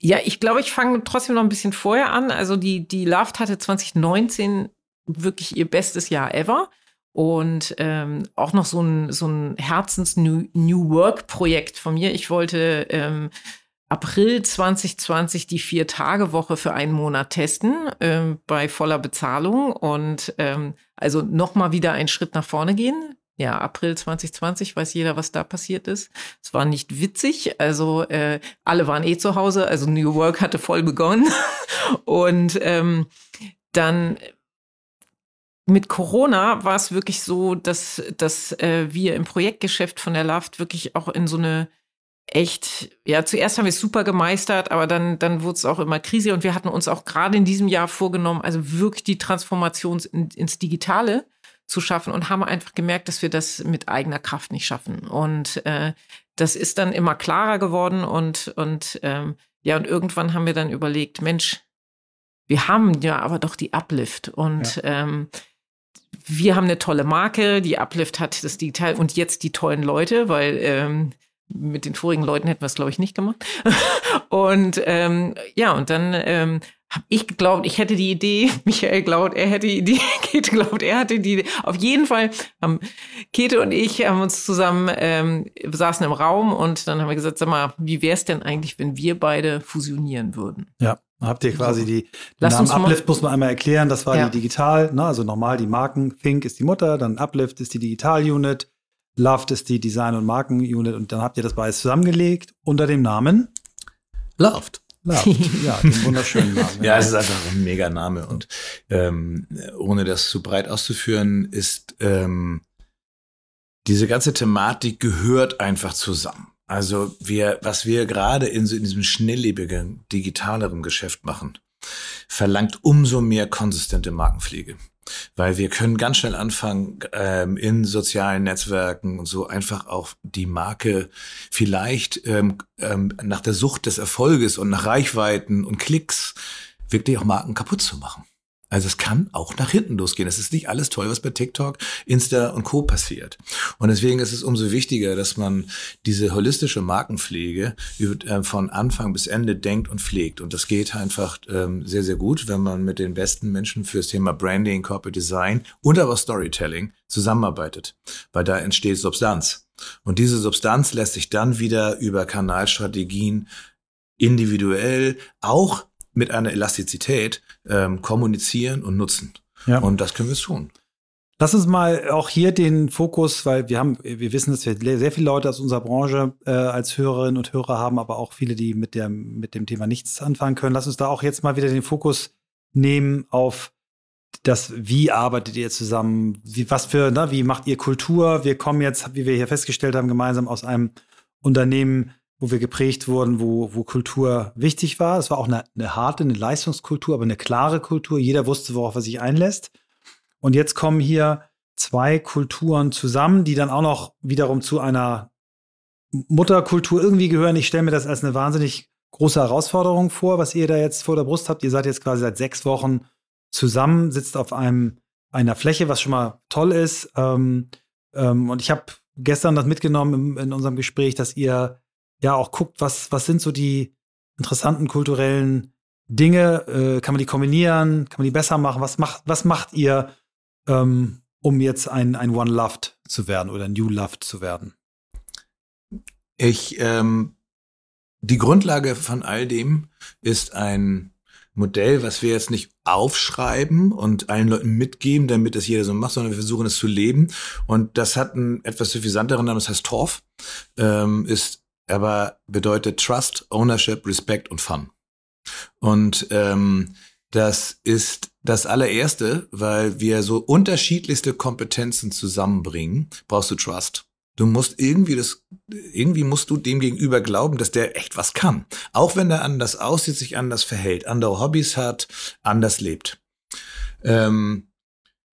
ja ich glaube, ich fange trotzdem noch ein bisschen vorher an. Also die, die Loved hatte 2019 wirklich ihr bestes Jahr ever. Und ähm, auch noch so ein, so ein Herzens-New New Work-Projekt von mir. Ich wollte ähm, April 2020 die Vier-Tage-Woche für einen Monat testen ähm, bei voller Bezahlung und ähm, also nochmal wieder einen Schritt nach vorne gehen. Ja, April 2020 weiß jeder, was da passiert ist. Es war nicht witzig, also äh, alle waren eh zu Hause, also New Work hatte voll begonnen und ähm, dann mit Corona war es wirklich so, dass, dass äh, wir im Projektgeschäft von der Laft wirklich auch in so eine echt, ja, zuerst haben wir es super gemeistert, aber dann, dann wurde es auch immer Krise und wir hatten uns auch gerade in diesem Jahr vorgenommen, also wirklich die Transformation in, ins Digitale zu schaffen und haben einfach gemerkt, dass wir das mit eigener Kraft nicht schaffen. Und äh, das ist dann immer klarer geworden und, und ähm, ja, und irgendwann haben wir dann überlegt, Mensch, wir haben ja aber doch die Uplift und ja. ähm, wir haben eine tolle Marke, die Uplift hat das Digital und jetzt die tollen Leute, weil ähm, mit den vorigen Leuten hätten wir es, glaube ich, nicht gemacht. und ähm, ja, und dann ähm, habe ich geglaubt, ich hätte die Idee, Michael glaubt, er hätte die Idee, Käthe glaubt, er hatte die Idee. Auf jeden Fall haben Käthe und ich haben uns zusammen, ähm, saßen im Raum und dann haben wir gesagt, sag mal, wie wäre es denn eigentlich, wenn wir beide fusionieren würden? Ja. Habt ihr quasi die, Lass Namen Uplift muss man einmal erklären, das war ja. die Digital, ne, also normal die Marken, Think ist die Mutter, dann Uplift ist die Digital-Unit, Loved ist die Design- und Marken-Unit und dann habt ihr das beides zusammengelegt unter dem Namen Loved. Loved, ja, den wunderschönen Namen. ja, es ist einfach ein mega Name und ähm, ohne das zu breit auszuführen, ist ähm, diese ganze Thematik gehört einfach zusammen. Also wir, was wir gerade in, so in diesem schnelllebigen, digitaleren Geschäft machen, verlangt umso mehr konsistente Markenpflege. Weil wir können ganz schnell anfangen, ähm, in sozialen Netzwerken und so einfach auch die Marke vielleicht ähm, ähm, nach der Sucht des Erfolges und nach Reichweiten und Klicks wirklich auch Marken kaputt zu machen. Also es kann auch nach hinten losgehen. Es ist nicht alles toll, was bei TikTok, Insta und Co. passiert. Und deswegen ist es umso wichtiger, dass man diese holistische Markenpflege äh, von Anfang bis Ende denkt und pflegt. Und das geht einfach ähm, sehr, sehr gut, wenn man mit den besten Menschen fürs Thema Branding, Corporate Design und aber Storytelling zusammenarbeitet. Weil da entsteht Substanz. Und diese Substanz lässt sich dann wieder über Kanalstrategien individuell auch mit einer Elastizität ähm, kommunizieren und nutzen. Ja. Und das können wir tun. Lass uns mal auch hier den Fokus, weil wir haben, wir wissen, dass wir sehr viele Leute aus unserer Branche äh, als Hörerinnen und Hörer haben, aber auch viele, die mit der mit dem Thema nichts anfangen können. Lass uns da auch jetzt mal wieder den Fokus nehmen auf das, wie arbeitet ihr zusammen? Wie, was für, ne, wie macht ihr Kultur? Wir kommen jetzt, wie wir hier festgestellt haben, gemeinsam aus einem Unternehmen, wo wir geprägt wurden, wo, wo Kultur wichtig war. Es war auch eine, eine harte, eine Leistungskultur, aber eine klare Kultur. Jeder wusste, worauf er sich einlässt. Und jetzt kommen hier zwei Kulturen zusammen, die dann auch noch wiederum zu einer Mutterkultur irgendwie gehören. Ich stelle mir das als eine wahnsinnig große Herausforderung vor, was ihr da jetzt vor der Brust habt. Ihr seid jetzt quasi seit sechs Wochen zusammen, sitzt auf einem einer Fläche, was schon mal toll ist. Ähm, ähm, und ich habe gestern das mitgenommen in, in unserem Gespräch, dass ihr ja auch guckt, was, was sind so die interessanten kulturellen Dinge, äh, kann man die kombinieren, kann man die besser machen, was macht, was macht ihr, ähm, um jetzt ein, ein One Loved zu werden oder New Loved zu werden? Ich, ähm, die Grundlage von all dem ist ein Modell, was wir jetzt nicht aufschreiben und allen Leuten mitgeben, damit das jeder so macht, sondern wir versuchen es zu leben. Und das hat einen etwas suffisanteren Namen, das heißt Torf, ähm, ist aber bedeutet Trust, Ownership, Respect und Fun. Und ähm, das ist das allererste, weil wir so unterschiedlichste Kompetenzen zusammenbringen, brauchst du Trust. Du musst irgendwie das, irgendwie musst du dem gegenüber glauben, dass der echt was kann. Auch wenn er anders aussieht, sich anders verhält, andere Hobbys hat, anders lebt. Ähm,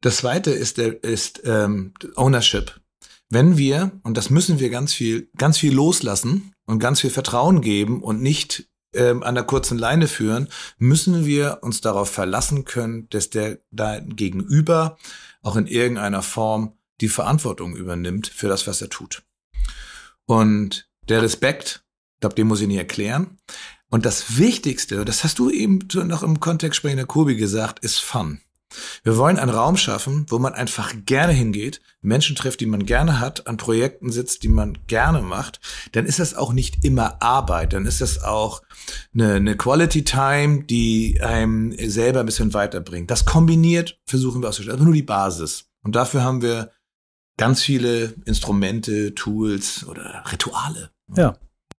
das zweite ist der, ist ähm, Ownership. Wenn wir, und das müssen wir ganz viel, ganz viel loslassen und ganz viel Vertrauen geben und nicht ähm, an der kurzen Leine führen, müssen wir uns darauf verlassen können, dass der da gegenüber auch in irgendeiner Form die Verantwortung übernimmt für das, was er tut. Und der Respekt, ich glaube, den muss ich nicht erklären. Und das Wichtigste, das hast du eben noch im Kontext sprechender Kurbi gesagt, ist Fun. Wir wollen einen Raum schaffen, wo man einfach gerne hingeht, Menschen trifft, die man gerne hat, an Projekten sitzt, die man gerne macht. Dann ist das auch nicht immer Arbeit, dann ist das auch eine, eine Quality Time, die einem selber ein bisschen weiterbringt. Das kombiniert versuchen wir auszustellen, aber nur die Basis. Und dafür haben wir ganz viele Instrumente, Tools oder Rituale. Ja.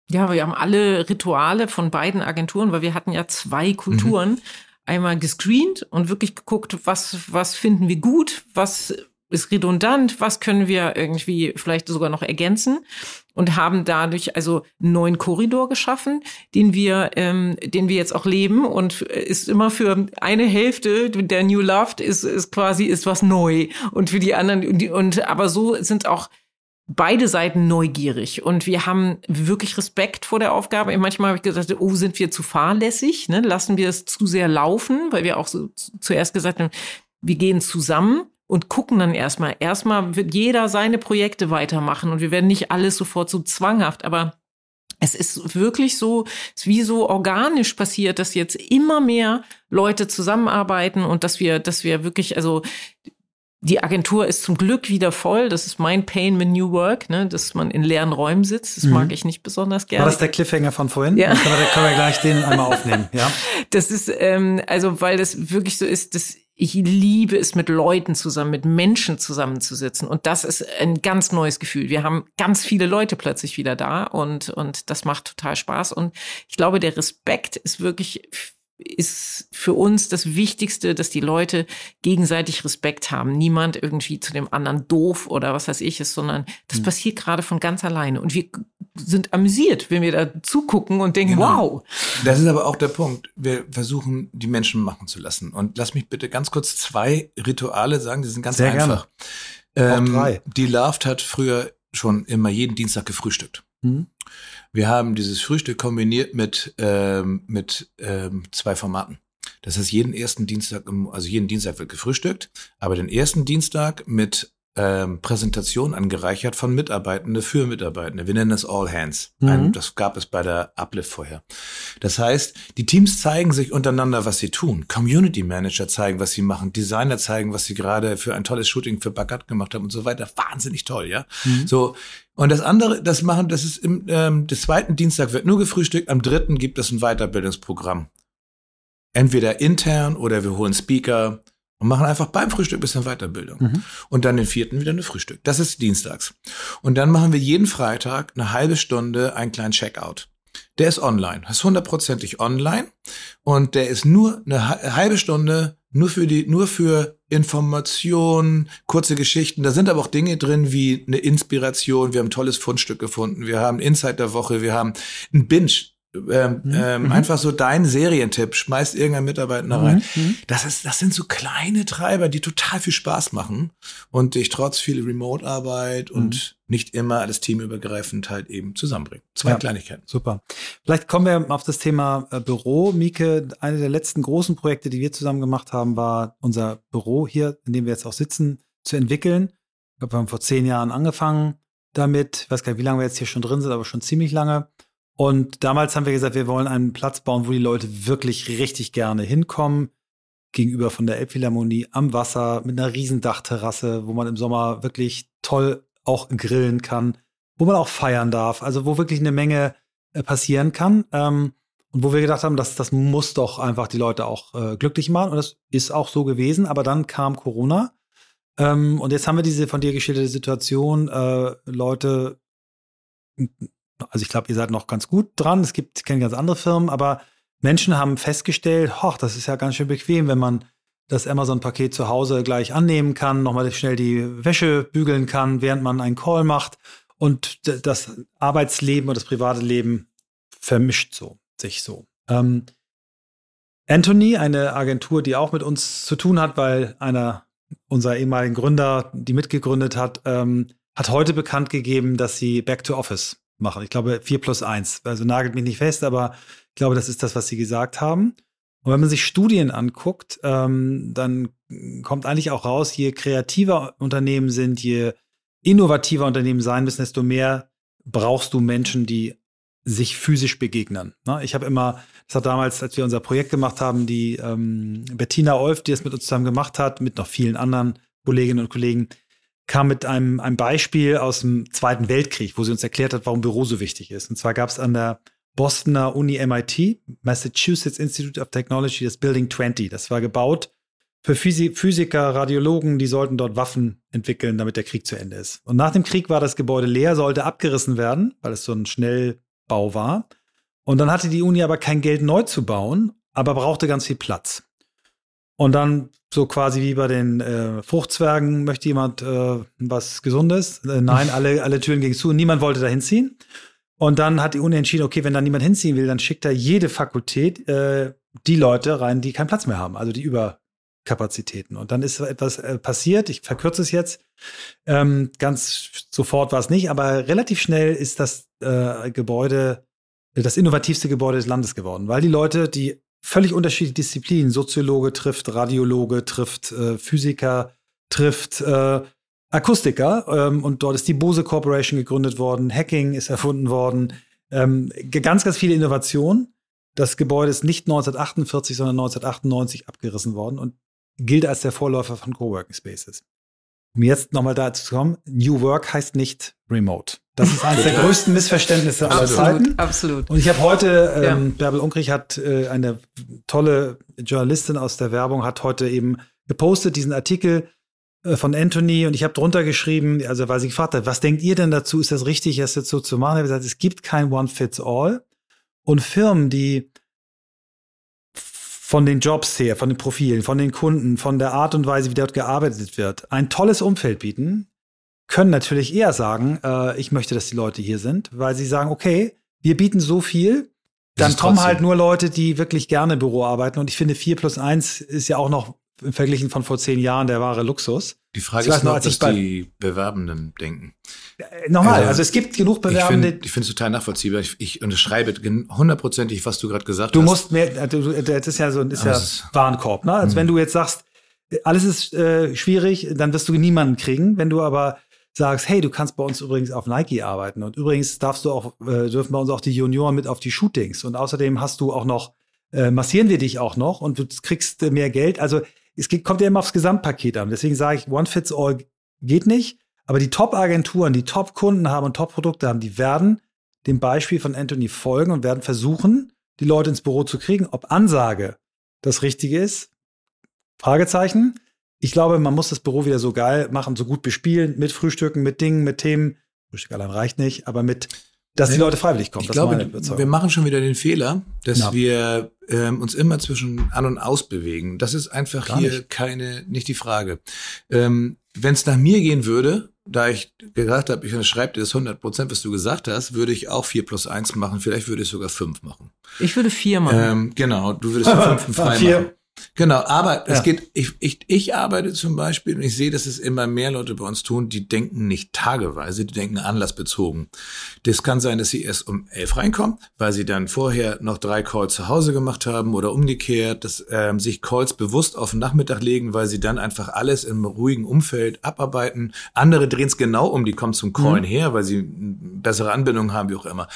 Ja, wir haben alle Rituale von beiden Agenturen, weil wir hatten ja zwei Kulturen. Mhm einmal gescreent und wirklich geguckt, was, was finden wir gut, was ist redundant, was können wir irgendwie vielleicht sogar noch ergänzen und haben dadurch also einen neuen Korridor geschaffen, den wir, ähm, den wir jetzt auch leben und ist immer für eine Hälfte der New Loved ist, ist quasi ist was neu und für die anderen und, und aber so sind auch beide Seiten neugierig und wir haben wirklich Respekt vor der Aufgabe. Manchmal habe ich gesagt, oh, sind wir zu fahrlässig? Ne? Lassen wir es zu sehr laufen, weil wir auch so zuerst gesagt haben, wir gehen zusammen und gucken dann erstmal. Erstmal wird jeder seine Projekte weitermachen und wir werden nicht alles sofort so zwanghaft, aber es ist wirklich so, es ist wie so organisch passiert, dass jetzt immer mehr Leute zusammenarbeiten und dass wir, dass wir wirklich, also die Agentur ist zum Glück wieder voll. Das ist mein Pain mit New Work, ne? dass man in leeren Räumen sitzt. Das mhm. mag ich nicht besonders gerne. War das der Cliffhanger von vorhin? Ja. Dann können wir, können wir gleich den einmal aufnehmen. Ja. Das ist, ähm, also weil das wirklich so ist, dass ich liebe es, mit Leuten zusammen, mit Menschen zusammenzusitzen. Und das ist ein ganz neues Gefühl. Wir haben ganz viele Leute plötzlich wieder da und, und das macht total Spaß. Und ich glaube, der Respekt ist wirklich ist für uns das Wichtigste, dass die Leute gegenseitig Respekt haben. Niemand irgendwie zu dem anderen doof oder was weiß ich ist, sondern das mhm. passiert gerade von ganz alleine. Und wir sind amüsiert, wenn wir da zugucken und denken, genau. wow. Das ist aber auch der Punkt. Wir versuchen, die Menschen machen zu lassen. Und lass mich bitte ganz kurz zwei Rituale sagen, die sind ganz Sehr einfach. Gerne. Ähm, drei. Die Loved hat früher schon immer jeden Dienstag gefrühstückt. Mhm. Wir haben dieses Frühstück kombiniert mit, ähm, mit ähm, zwei Formaten. Das heißt, jeden ersten Dienstag, also jeden Dienstag wird gefrühstückt, aber den ersten Dienstag mit ähm, Präsentation angereichert von Mitarbeitende für Mitarbeitende. Wir nennen das All Hands. Mhm. Ein, das gab es bei der Uplift vorher. Das heißt, die Teams zeigen sich untereinander, was sie tun. Community Manager zeigen, was sie machen. Designer zeigen, was sie gerade für ein tolles Shooting für Bagat gemacht haben und so weiter. Wahnsinnig toll, ja. Mhm. So. Und das andere, das machen, das ist im, ähm, des zweiten Dienstag wird nur gefrühstückt. Am dritten gibt es ein Weiterbildungsprogramm. Entweder intern oder wir holen Speaker und machen einfach beim Frühstück ein bisschen Weiterbildung. Mhm. Und dann den vierten wieder eine Frühstück. Das ist dienstags. Und dann machen wir jeden Freitag eine halbe Stunde einen kleinen Checkout. Der ist online. Das ist hundertprozentig online. Und der ist nur eine halbe Stunde nur für die, nur für Informationen, kurze Geschichten. Da sind aber auch Dinge drin wie eine Inspiration. Wir haben ein tolles Fundstück gefunden. Wir haben Insight der Woche. Wir haben ein Binge ähm, mhm. ähm, mhm. einfach so dein Serientipp, schmeißt irgendein Mitarbeiter mhm. rein. Mhm. Das ist, das sind so kleine Treiber, die total viel Spaß machen und dich trotz viel Remote-Arbeit und mhm. nicht immer alles teamübergreifend halt eben zusammenbringen. Zwei ja, Kleinigkeiten. Super. Vielleicht kommen wir auf das Thema äh, Büro. Mieke, eine der letzten großen Projekte, die wir zusammen gemacht haben, war unser Büro hier, in dem wir jetzt auch sitzen, zu entwickeln. Ich glaube, wir haben vor zehn Jahren angefangen damit. Ich weiß gar nicht, wie lange wir jetzt hier schon drin sind, aber schon ziemlich lange. Und damals haben wir gesagt, wir wollen einen Platz bauen, wo die Leute wirklich richtig gerne hinkommen. Gegenüber von der Elbphilharmonie am Wasser mit einer riesen Dachterrasse, wo man im Sommer wirklich toll auch grillen kann, wo man auch feiern darf. Also wo wirklich eine Menge äh, passieren kann. Ähm, und wo wir gedacht haben, dass das muss doch einfach die Leute auch äh, glücklich machen. Und das ist auch so gewesen. Aber dann kam Corona. Ähm, und jetzt haben wir diese von dir geschilderte Situation. Äh, Leute also ich glaube, ihr seid noch ganz gut dran. Es gibt, ich kenne ganz andere Firmen, aber Menschen haben festgestellt, hoch, das ist ja ganz schön bequem, wenn man das Amazon-Paket zu Hause gleich annehmen kann, nochmal schnell die Wäsche bügeln kann, während man einen Call macht und das Arbeitsleben und das private Leben vermischt so, sich so. Ähm, Anthony, eine Agentur, die auch mit uns zu tun hat, weil einer unserer ehemaligen Gründer, die mitgegründet hat, ähm, hat heute bekannt gegeben, dass sie Back to Office machen. Ich glaube, 4 plus 1. Also nagelt mich nicht fest, aber ich glaube, das ist das, was sie gesagt haben. Und wenn man sich Studien anguckt, ähm, dann kommt eigentlich auch raus, je kreativer Unternehmen sind, je innovativer Unternehmen sein müssen, desto mehr brauchst du Menschen, die sich physisch begegnen. Ne? Ich habe immer, das hat damals, als wir unser Projekt gemacht haben, die ähm, Bettina Olf, die das mit uns zusammen gemacht hat, mit noch vielen anderen Kolleginnen und Kollegen, kam mit einem, einem Beispiel aus dem Zweiten Weltkrieg, wo sie uns erklärt hat, warum Büro so wichtig ist. Und zwar gab es an der Bostoner Uni MIT, Massachusetts Institute of Technology, das Building 20. Das war gebaut für Physiker, Radiologen, die sollten dort Waffen entwickeln, damit der Krieg zu Ende ist. Und nach dem Krieg war das Gebäude leer, sollte abgerissen werden, weil es so ein Schnellbau war. Und dann hatte die Uni aber kein Geld neu zu bauen, aber brauchte ganz viel Platz. Und dann so quasi wie bei den äh, Fruchtzwergen möchte jemand äh, was Gesundes. Äh, nein, alle, alle Türen gingen zu. Niemand wollte da hinziehen. Und dann hat die Uni entschieden, okay, wenn da niemand hinziehen will, dann schickt da jede Fakultät äh, die Leute rein, die keinen Platz mehr haben, also die Überkapazitäten. Und dann ist etwas äh, passiert, ich verkürze es jetzt, ähm, ganz sofort war es nicht, aber relativ schnell ist das äh, Gebäude das innovativste Gebäude des Landes geworden, weil die Leute, die völlig unterschiedliche Disziplinen. Soziologe trifft Radiologe, trifft äh, Physiker, trifft äh, Akustiker. Ähm, und dort ist die Bose Corporation gegründet worden, Hacking ist erfunden worden. Ähm, ganz, ganz viele Innovationen. Das Gebäude ist nicht 1948, sondern 1998 abgerissen worden und gilt als der Vorläufer von Coworking Spaces. Um jetzt nochmal dazu zu kommen, New Work heißt nicht Remote. Das ist eines der größten Missverständnisse aller Zeiten. Absolut. Und ich habe heute, ähm, ja. Bärbel Unkrich hat äh, eine tolle Journalistin aus der Werbung, hat heute eben gepostet diesen Artikel äh, von Anthony und ich habe drunter geschrieben, also weil sie gefragt hat, was denkt ihr denn dazu? Ist das richtig, das jetzt so zu machen? Ich habe gesagt, es gibt kein One-Fits-All. Und Firmen, die von den Jobs her, von den Profilen, von den Kunden, von der Art und Weise, wie dort gearbeitet wird, ein tolles Umfeld bieten, können natürlich eher sagen, äh, ich möchte, dass die Leute hier sind, weil sie sagen, okay, wir bieten so viel, dann kommen halt nur Leute, die wirklich gerne Büro arbeiten. Und ich finde, vier plus eins ist ja auch noch verglichen von vor zehn Jahren der wahre Luxus. Die Frage ist noch, was die Bewerbenden denken. Äh, nochmal, also, also, es gibt genug Bewerbende. Ich finde es total nachvollziehbar. Ich, ich unterschreibe hundertprozentig, was du gerade gesagt du hast. Du musst mehr, äh, du, das ist ja so ein ist ja Warenkorb. Ne? Also mh. wenn du jetzt sagst, alles ist äh, schwierig, dann wirst du niemanden kriegen. Wenn du aber sagst, hey, du kannst bei uns übrigens auf Nike arbeiten und übrigens darfst du auch, äh, dürfen bei uns auch die Junioren mit auf die Shootings und außerdem hast du auch noch, äh, massieren wir dich auch noch und du kriegst äh, mehr Geld. Also es geht, kommt ja immer aufs Gesamtpaket an. Deswegen sage ich, One Fits All geht nicht. Aber die Top-Agenturen, die Top-Kunden haben und Top-Produkte haben, die werden dem Beispiel von Anthony folgen und werden versuchen, die Leute ins Büro zu kriegen. Ob Ansage das Richtige ist, Fragezeichen. Ich glaube, man muss das Büro wieder so geil machen, so gut bespielen, mit Frühstücken, mit Dingen, mit Themen. Frühstück allein reicht nicht, aber mit, dass die Leute freiwillig kommen. Ich glaube, wir machen schon wieder den Fehler, dass ja. wir ähm, uns immer zwischen an und aus bewegen. Das ist einfach Gar hier nicht. keine, nicht die Frage. Ähm, Wenn es nach mir gehen würde, da ich gesagt habe, ich unterschreibe dir das 100 Prozent, was du gesagt hast, würde ich auch 4 plus 1 machen. Vielleicht würde ich sogar 5 machen. Ich würde 4 machen. Ähm, genau, du würdest den fünften frei machen. Genau, aber ja. es geht, ich, ich, ich arbeite zum Beispiel und ich sehe, dass es immer mehr Leute bei uns tun, die denken nicht tageweise, die denken anlassbezogen. Das kann sein, dass sie erst um elf reinkommen, weil sie dann vorher noch drei Calls zu Hause gemacht haben oder umgekehrt, dass ähm, sich Calls bewusst auf den Nachmittag legen, weil sie dann einfach alles im ruhigen Umfeld abarbeiten. Andere drehen es genau um, die kommen zum Callen mhm. her, weil sie bessere Anbindung haben, wie auch immer.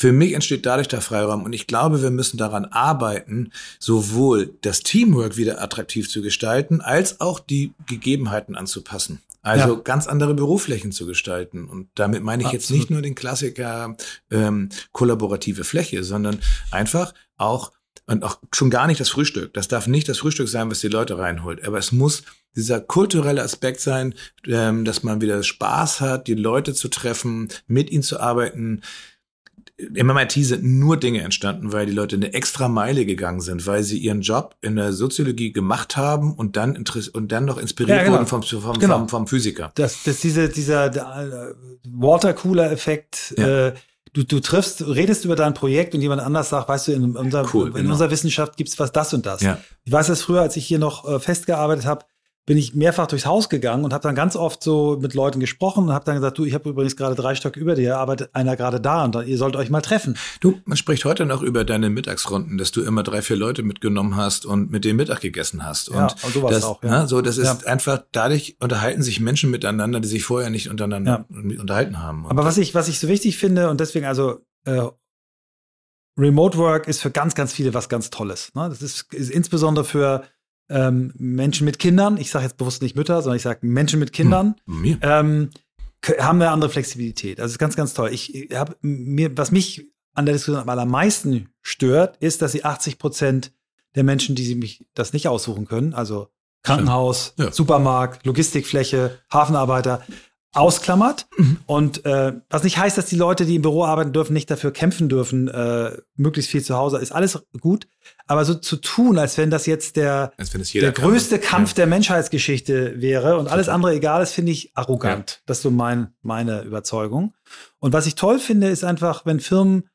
Für mich entsteht dadurch der Freiraum und ich glaube, wir müssen daran arbeiten, sowohl das Teamwork wieder attraktiv zu gestalten, als auch die Gegebenheiten anzupassen. Also ja. ganz andere Büroflächen zu gestalten. Und damit meine ich Absolut. jetzt nicht nur den Klassiker ähm, kollaborative Fläche, sondern einfach auch und auch schon gar nicht das Frühstück. Das darf nicht das Frühstück sein, was die Leute reinholt. Aber es muss dieser kulturelle Aspekt sein, ähm, dass man wieder Spaß hat, die Leute zu treffen, mit ihnen zu arbeiten, im MIT sind nur Dinge entstanden, weil die Leute eine extra Meile gegangen sind, weil sie ihren Job in der Soziologie gemacht haben und dann und dann noch inspiriert ja, genau. wurden vom, vom, genau. vom, vom, Physiker. Das, das diese, dieser äh, Watercooler-Effekt, ja. äh, du, du triffst, redest über dein Projekt und jemand anders sagt, weißt du, in, unser, cool, in genau. unserer Wissenschaft gibt's was das und das. Ja. Ich weiß das früher, als ich hier noch äh, festgearbeitet habe, bin ich mehrfach durchs Haus gegangen und habe dann ganz oft so mit Leuten gesprochen und habe dann gesagt, du, ich habe übrigens gerade drei Stock über dir, arbeitet einer gerade da und dann, ihr sollt euch mal treffen. Du, man spricht heute noch über deine Mittagsrunden, dass du immer drei, vier Leute mitgenommen hast und mit denen Mittag gegessen hast. Und, ja, und sowas das, auch. Ja. Na, ne, so, das ist ja. einfach, dadurch unterhalten sich Menschen miteinander, die sich vorher nicht untereinander ja. unterhalten haben. Und Aber was ich, was ich so wichtig finde und deswegen also äh, Remote Work ist für ganz, ganz viele was ganz Tolles. Ne? Das ist, ist insbesondere für ähm, Menschen mit Kindern, ich sage jetzt bewusst nicht Mütter, sondern ich sage Menschen mit Kindern, hm, ähm, haben eine andere Flexibilität. Also ist ganz, ganz toll. Ich habe mir, was mich an der Diskussion am allermeisten stört, ist, dass sie 80 Prozent der Menschen, die sie mich das nicht aussuchen können, also Krankenhaus, ja. Supermarkt, Logistikfläche, Hafenarbeiter, ausklammert. Mhm. Und äh, was nicht heißt, dass die Leute, die im Büro arbeiten dürfen, nicht dafür kämpfen dürfen, äh, möglichst viel zu Hause, ist alles gut. Aber so zu tun, als wenn das jetzt der, der größte kann. Kampf ja. der Menschheitsgeschichte wäre und alles andere egal ist, finde ich arrogant. Ja. Das ist so mein, meine Überzeugung. Und was ich toll finde, ist einfach, wenn Firmen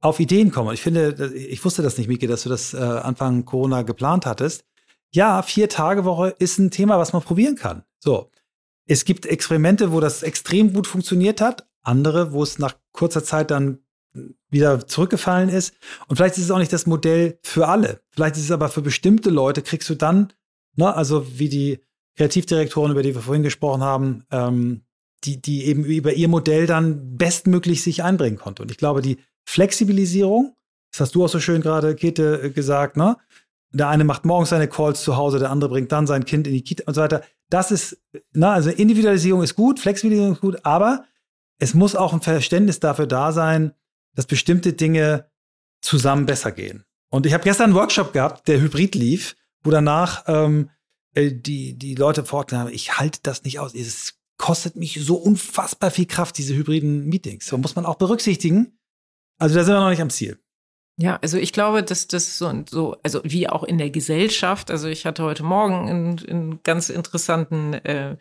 auf Ideen kommen. Ich finde, ich wusste das nicht, Miki, dass du das äh, Anfang Corona geplant hattest. Ja, vier Tage Woche ist ein Thema, was man probieren kann. So. Es gibt Experimente, wo das extrem gut funktioniert hat, andere, wo es nach kurzer Zeit dann wieder zurückgefallen ist. Und vielleicht ist es auch nicht das Modell für alle. Vielleicht ist es aber für bestimmte Leute, kriegst du dann, ne, also wie die Kreativdirektoren, über die wir vorhin gesprochen haben, ähm, die, die eben über ihr Modell dann bestmöglich sich einbringen konnte. Und ich glaube, die Flexibilisierung, das hast du auch so schön gerade, Kete, äh, gesagt, ne? Der eine macht morgens seine Calls zu Hause, der andere bringt dann sein Kind in die Kita und so weiter. Das ist, na, also Individualisierung ist gut, Flexibilisierung ist gut, aber es muss auch ein Verständnis dafür da sein, dass bestimmte Dinge zusammen besser gehen. Und ich habe gestern einen Workshop gehabt, der hybrid lief, wo danach ähm, äh, die, die Leute vorgetragen haben, ich halte das nicht aus. Es kostet mich so unfassbar viel Kraft, diese hybriden Meetings. So muss man auch berücksichtigen. Also da sind wir noch nicht am Ziel. Ja, also ich glaube, dass das so, so, also wie auch in der Gesellschaft, also ich hatte heute Morgen einen, einen ganz interessanten äh,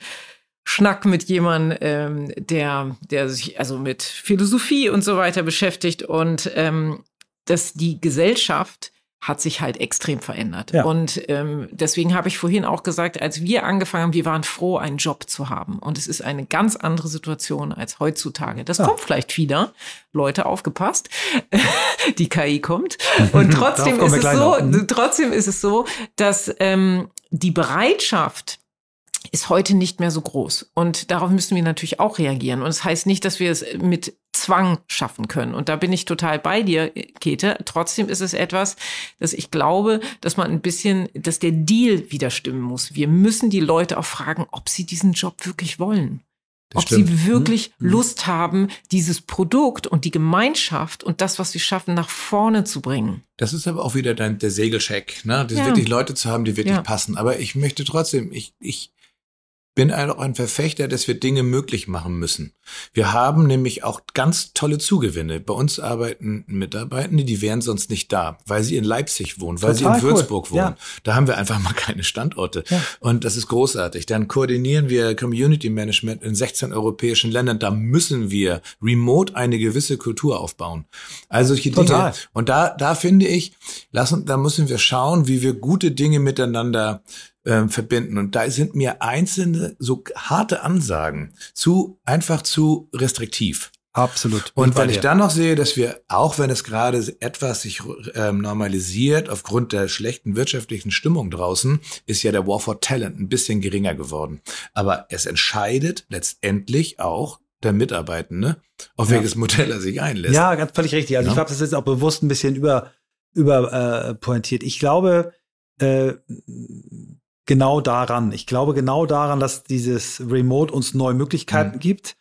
Schnack mit jemandem, ähm, der, der sich also mit Philosophie und so weiter beschäftigt und ähm, dass die Gesellschaft hat sich halt extrem verändert. Ja. Und ähm, deswegen habe ich vorhin auch gesagt, als wir angefangen haben, wir waren froh, einen Job zu haben. Und es ist eine ganz andere Situation als heutzutage. Das Ja. kommt vielleicht wieder. Leute, aufgepasst. Die KI kommt. Und trotzdem ist es so. Mhm. trotzdem ist es so, dass ähm, die Bereitschaft, ist heute nicht mehr so groß. Und darauf müssen wir natürlich auch reagieren. Und es das heißt nicht, dass wir es mit Zwang schaffen können. Und da bin ich total bei dir, Käthe. Trotzdem ist es etwas, dass ich glaube, dass man ein bisschen, dass der Deal wieder stimmen muss. Wir müssen die Leute auch fragen, ob sie diesen Job wirklich wollen. Das ob stimmt. sie wirklich Mhm. Lust haben, dieses Produkt und die Gemeinschaft und das, was sie schaffen, nach vorne zu bringen. Das ist aber auch wieder dein, der Segelcheck, ne? Das Ja. wirklich Leute zu haben, die wirklich Ja. passen. Aber ich möchte trotzdem, ich, ich bin auch ein Verfechter, dass wir Dinge möglich machen müssen. Wir haben nämlich auch ganz tolle Zugewinne. Bei uns arbeiten Mitarbeitende, die wären sonst nicht da, weil sie in Leipzig wohnen, weil Total sie in cool. Würzburg wohnen. Ja. Da haben wir einfach mal keine Standorte. Ja. Und das ist großartig. Dann koordinieren wir Community Management in 16 europäischen Ländern. Da müssen wir remote eine gewisse Kultur aufbauen. Also solche Total. Dinge. Und da, da finde ich, lassen, da müssen wir schauen, wie wir gute Dinge miteinander ähm, verbinden. Und da sind mir einzelne so harte Ansagen zu einfach zu restriktiv. Absolut. Und wenn ich dann noch sehe, dass wir, auch wenn es gerade etwas sich ähm, normalisiert, aufgrund der schlechten wirtschaftlichen Stimmung draußen, ist ja der War for Talent ein bisschen geringer geworden. Aber es entscheidet letztendlich auch der Mitarbeitende, auf Ja. welches Modell er sich einlässt. Ja, ganz völlig richtig. Also Ja. ich glaube, das ist auch bewusst ein bisschen über, über äh, pointiert. Ich glaube äh, genau daran. Ich glaube genau daran, dass dieses Remote uns neue Möglichkeiten Mhm. gibt.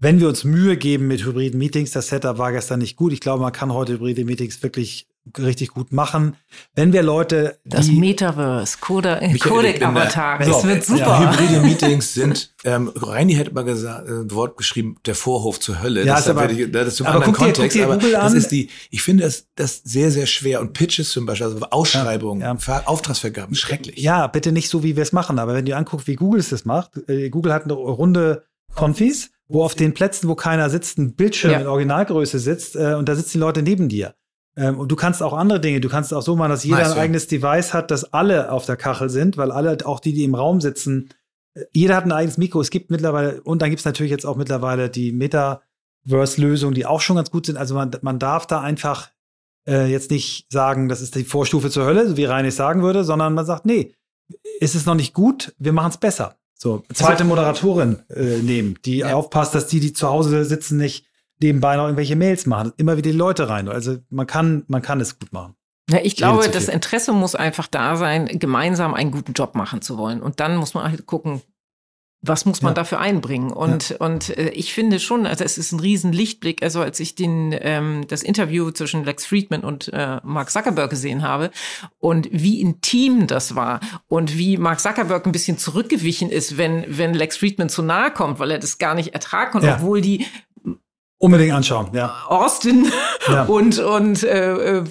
Wenn wir uns Mühe geben mit hybriden Meetings, das Setup war gestern nicht gut. Ich glaube, man kann heute hybride Meetings wirklich richtig gut machen. Wenn wir Leute, Das die, Metaverse, Codec-Avatar, da- das So, wird ja, super. Hybride Meetings sind, ähm, Reini hätte mal gesagt, äh, ein Wort geschrieben, der Vorhof zur Hölle. Ja, das, ist aber- ich, das ist zum aber anderen guck dir- Kontext, guck dir aber das ist die, ich finde das, das sehr, sehr schwer. Und Pitches zum Beispiel, also Ausschreibungen, Ja, ja. Ver- Auftragsvergaben, schrecklich. Ja, bitte nicht so, wie wir es machen. Aber wenn du anguckst, wie Google es das macht, äh, Google hat eine runde Konfis, wo auf den Plätzen, wo keiner sitzt, ein Bildschirm Ja. in Originalgröße sitzt äh, und da sitzen die Leute neben dir. Ähm, und du kannst auch andere Dinge, du kannst auch so machen, dass jeder Nice, ein ja. eigenes Device hat, dass alle auf der Kachel sind, weil alle, auch die, die im Raum sitzen, äh, jeder hat ein eigenes Mikro. Es gibt mittlerweile, und dann gibt es natürlich jetzt auch mittlerweile die Metaverse-Lösungen, die auch schon ganz gut sind. Also man, man darf da einfach äh, jetzt nicht sagen, das ist die Vorstufe zur Hölle, so wie Reinig sagen würde, sondern man sagt, nee, ist es noch nicht gut, wir machen es besser. So, zweite Moderatorin äh, nehmen, die Ja. aufpasst, dass die, die zu Hause sitzen, nicht nebenbei noch irgendwelche Mails machen. Immer wieder die Leute rein. Also man kann, man kann es gut machen. Ja, ich glaube, das. Interesse muss einfach da sein, gemeinsam einen guten Job machen zu wollen. Und dann muss man halt gucken, was muss man Ja. dafür einbringen? Und, und äh, ich finde schon, also es ist ein riesen Lichtblick. Also als ich den, ähm, das Interview zwischen Lex Friedman und äh, Mark Zuckerberg gesehen habe und wie intim das war und wie Mark Zuckerberg ein bisschen zurückgewichen ist, wenn, wenn Lex Friedman zu nahe kommt, weil er das gar nicht ertragen konnte, Ja. obwohl die Unbedingt anschauen, ja. Austin Ja. und und äh, äh,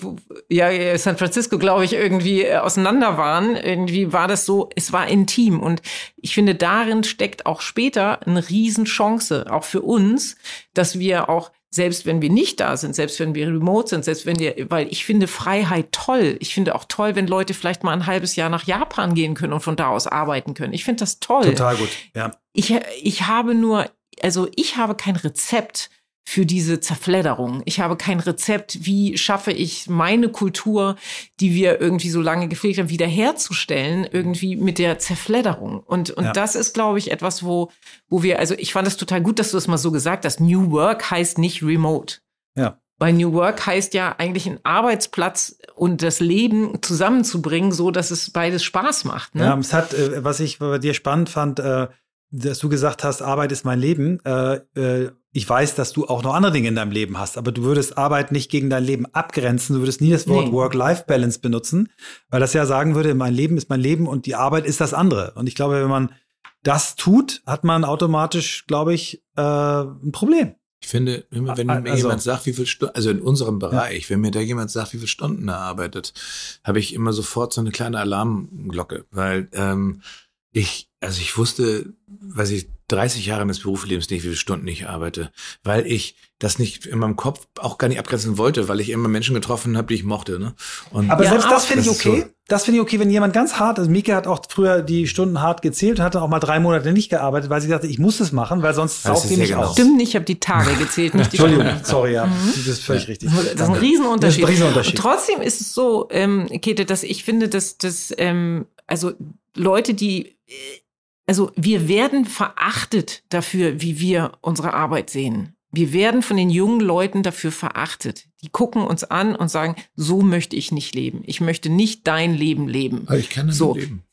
ja äh, San Francisco glaube ich irgendwie äh, auseinander waren irgendwie war das so es war intim und ich finde darin steckt auch später eine Riesenchance auch für uns dass wir auch selbst wenn wir nicht da sind selbst wenn wir remote sind selbst wenn wir weil ich finde Freiheit toll ich finde auch toll wenn Leute vielleicht mal ein halbes Jahr nach Japan gehen können und von da aus arbeiten können ich finde das toll Total gut, ja. ich, ich habe nur, also ich habe kein Rezept für diese Zerfledderung. Ich habe kein Rezept, wie schaffe ich meine Kultur, die wir irgendwie so lange gepflegt haben, wiederherzustellen, irgendwie mit der Zerfledderung. Und, und Ja. das ist, glaube ich, etwas, wo, wo wir, also ich fand es total gut, dass du es mal so gesagt hast. New Work heißt nicht remote. Ja. Weil New Work heißt ja eigentlich einen Arbeitsplatz und das Leben zusammenzubringen, so dass es beides Spaß macht. Ne? Ja, es hat, äh, was ich bei dir spannend fand, äh, dass du gesagt hast, Arbeit ist mein Leben. Äh, äh, ich weiß, dass du auch noch andere Dinge in deinem Leben hast, aber du würdest Arbeit nicht gegen dein Leben abgrenzen. Du würdest nie das Wort Nee. Work-Life-Balance benutzen, weil das ja sagen würde, mein Leben ist mein Leben und die Arbeit ist das andere. Und ich glaube, wenn man das tut, hat man automatisch, glaube ich, äh, ein Problem. Ich finde, immer wenn mir also- jemand sagt, wie viel Stunden, also in unserem Bereich, wenn mir da jemand sagt, wie viele Stunden er arbeitet, habe ich immer sofort so eine kleine Alarmglocke, weil ähm, ich, also ich wusste, was ich 30 Jahre meines Berufslebens nicht, wie viele Stunden ich arbeite, weil ich das nicht in meinem Kopf auch gar nicht abgrenzen wollte, weil ich immer Menschen getroffen habe, die ich mochte. Ne? Und Aber ja, selbst das finde ich okay. So das finde ich okay, wenn jemand ganz hart, also Mika hat auch früher die Stunden hart gezählt und hatte auch mal drei Monate nicht gearbeitet, weil sie dachte, ich muss es machen, weil sonst saugt die mich genau. aus. Stimmt nicht, ich habe die Tage gezählt, nicht die Entschuldigung, sorry, ja, mhm. das ist völlig richtig. Das ist ein Riesenunterschied. Das ist ein Riesenunterschied. Und trotzdem ist es so, ähm, Käthe, dass ich finde, dass, dass ähm, also Leute, die also wir werden verachtet dafür, wie wir unsere Arbeit sehen. Wir werden von den jungen Leuten dafür verachtet. Die gucken uns an und sagen, so möchte ich nicht leben. Ich möchte nicht dein Leben leben. Aber ich kann so. leben.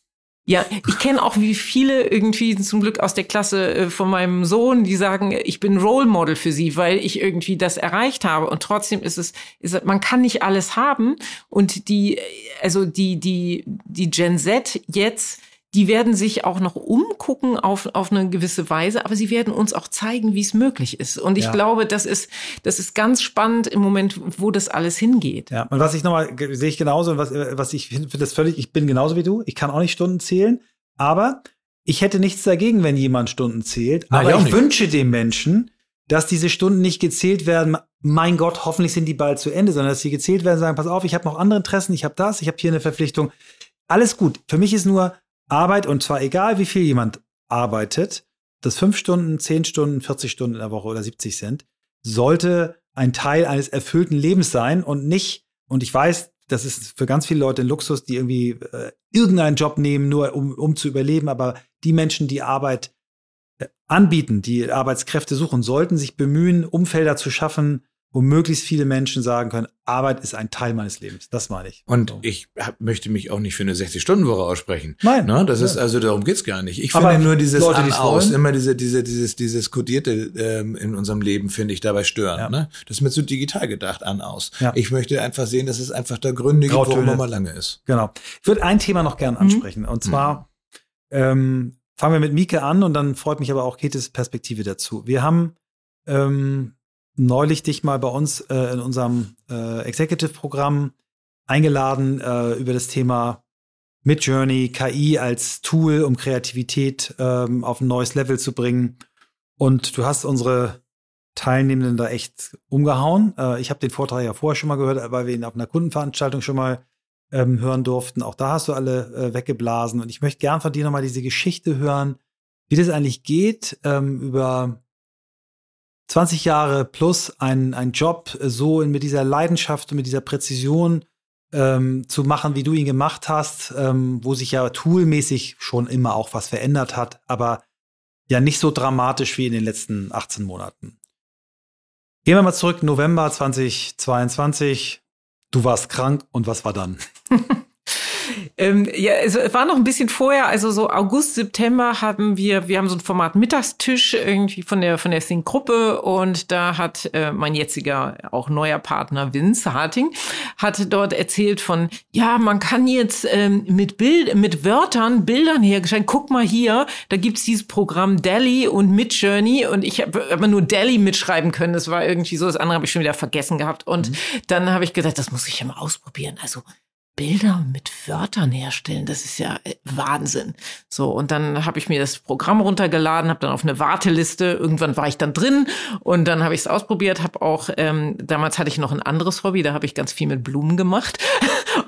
Ja, ich kenne auch wie viele irgendwie zum Glück aus der Klasse äh, von meinem Sohn, die sagen, ich bin Role Model für sie, weil ich irgendwie das erreicht habe. Und trotzdem ist es, ist, man kann nicht alles haben. Und die, also die, die, die Gen Z jetzt, die werden sich auch noch umgucken auf, auf eine gewisse Weise, aber sie werden uns auch zeigen, wie es möglich ist. Und ich ja. glaube, das ist, das ist ganz spannend im Moment, wo das alles hingeht. Ja, und was ich nochmal, sehe ich genauso, was, was ich finde das völlig, ich bin genauso wie du, ich kann auch nicht Stunden zählen, aber ich hätte nichts dagegen, wenn jemand Stunden zählt, Nein, aber ich, ich wünsche dem Menschen, dass diese Stunden nicht gezählt werden, mein Gott, hoffentlich sind die bald zu Ende, sondern dass sie gezählt werden, sagen, pass auf, ich habe noch andere Interessen, ich habe das, ich habe hier eine Verpflichtung. Alles gut. Für mich ist nur, Arbeit, und zwar egal, wie viel jemand arbeitet, das fünf Stunden, zehn Stunden, 40 Stunden in der Woche oder 70 sind, sollte ein Teil eines erfüllten Lebens sein und nicht, und ich weiß, das ist für ganz viele Leute ein Luxus, die irgendwie äh, irgendeinen Job nehmen, nur um, um zu überleben, aber die Menschen, die Arbeit äh, anbieten, die Arbeitskräfte suchen, sollten sich bemühen, Umfelder zu schaffen, wo möglichst viele Menschen sagen können, Arbeit ist ein Teil meines Lebens. Das meine ich. Und so. ich hab, möchte mich auch nicht für eine 60-Stunden-Woche aussprechen. Nein. Ne? Das ja. ist also, darum geht's gar nicht. Ich finde Aber nur dieses Leute, an aus, immer diese, diese, dieses, dieses Kodierte ähm, in unserem Leben finde ich dabei störend. Ja. Ne? Das ist mir zu digital gedacht, an aus. Ja. Ich möchte einfach sehen, dass es einfach da Gründe gibt, warum man mal lange ist. Genau. Ich würde ein Thema noch gern mhm. ansprechen. Mhm. Und zwar mhm. ähm, fangen wir mit Mieke an und dann freut mich aber auch Ketes Perspektive dazu. Wir haben ähm, neulich dich mal bei uns äh, in unserem äh, Executive-Programm eingeladen äh, über das Thema Midjourney, KI als Tool, um Kreativität ähm, auf ein neues Level zu bringen. Und du hast unsere Teilnehmenden da echt umgehauen. Äh, ich habe den Vortrag ja vorher schon mal gehört, weil wir ihn auf einer Kundenveranstaltung schon mal ähm, hören durften. Auch da hast du alle äh, weggeblasen. Und ich möchte gern von dir nochmal diese Geschichte hören, wie das eigentlich geht, ähm, über 20 Jahre plus ein, ein Job äh, so mit dieser Leidenschaft und mit dieser Präzision ähm, zu machen, wie du ihn gemacht hast, ähm, wo sich ja toolmäßig schon immer auch was verändert hat, aber ja nicht so dramatisch wie in den letzten 18 Monaten. Gehen wir mal zurück, November 2022. Du warst krank und was war dann? Ähm, ja, es war noch ein bisschen vorher, also so August, September haben wir, wir haben so ein Format Mittagstisch irgendwie von der von der Think-Gruppe und da hat äh, mein jetziger auch neuer Partner Vince Harting hat dort erzählt von, ja, man kann jetzt ähm, mit Bild, mit Wörtern Bildern hergestellt. Guck mal hier, da gibt's dieses Programm Delhi und Midjourney und ich habe aber nur Delhi mitschreiben können. Das war irgendwie so, das andere habe ich schon wieder vergessen gehabt und mhm. dann habe ich gedacht, das muss ich ja mal ausprobieren. Also Bilder mit Wörtern herstellen, das ist ja äh, Wahnsinn. So, und dann habe ich mir das Programm runtergeladen, habe dann auf eine Warteliste, irgendwann war ich dann drin und dann habe ich es ausprobiert, habe auch, ähm, damals hatte ich noch ein anderes Hobby, da habe ich ganz viel mit Blumen gemacht.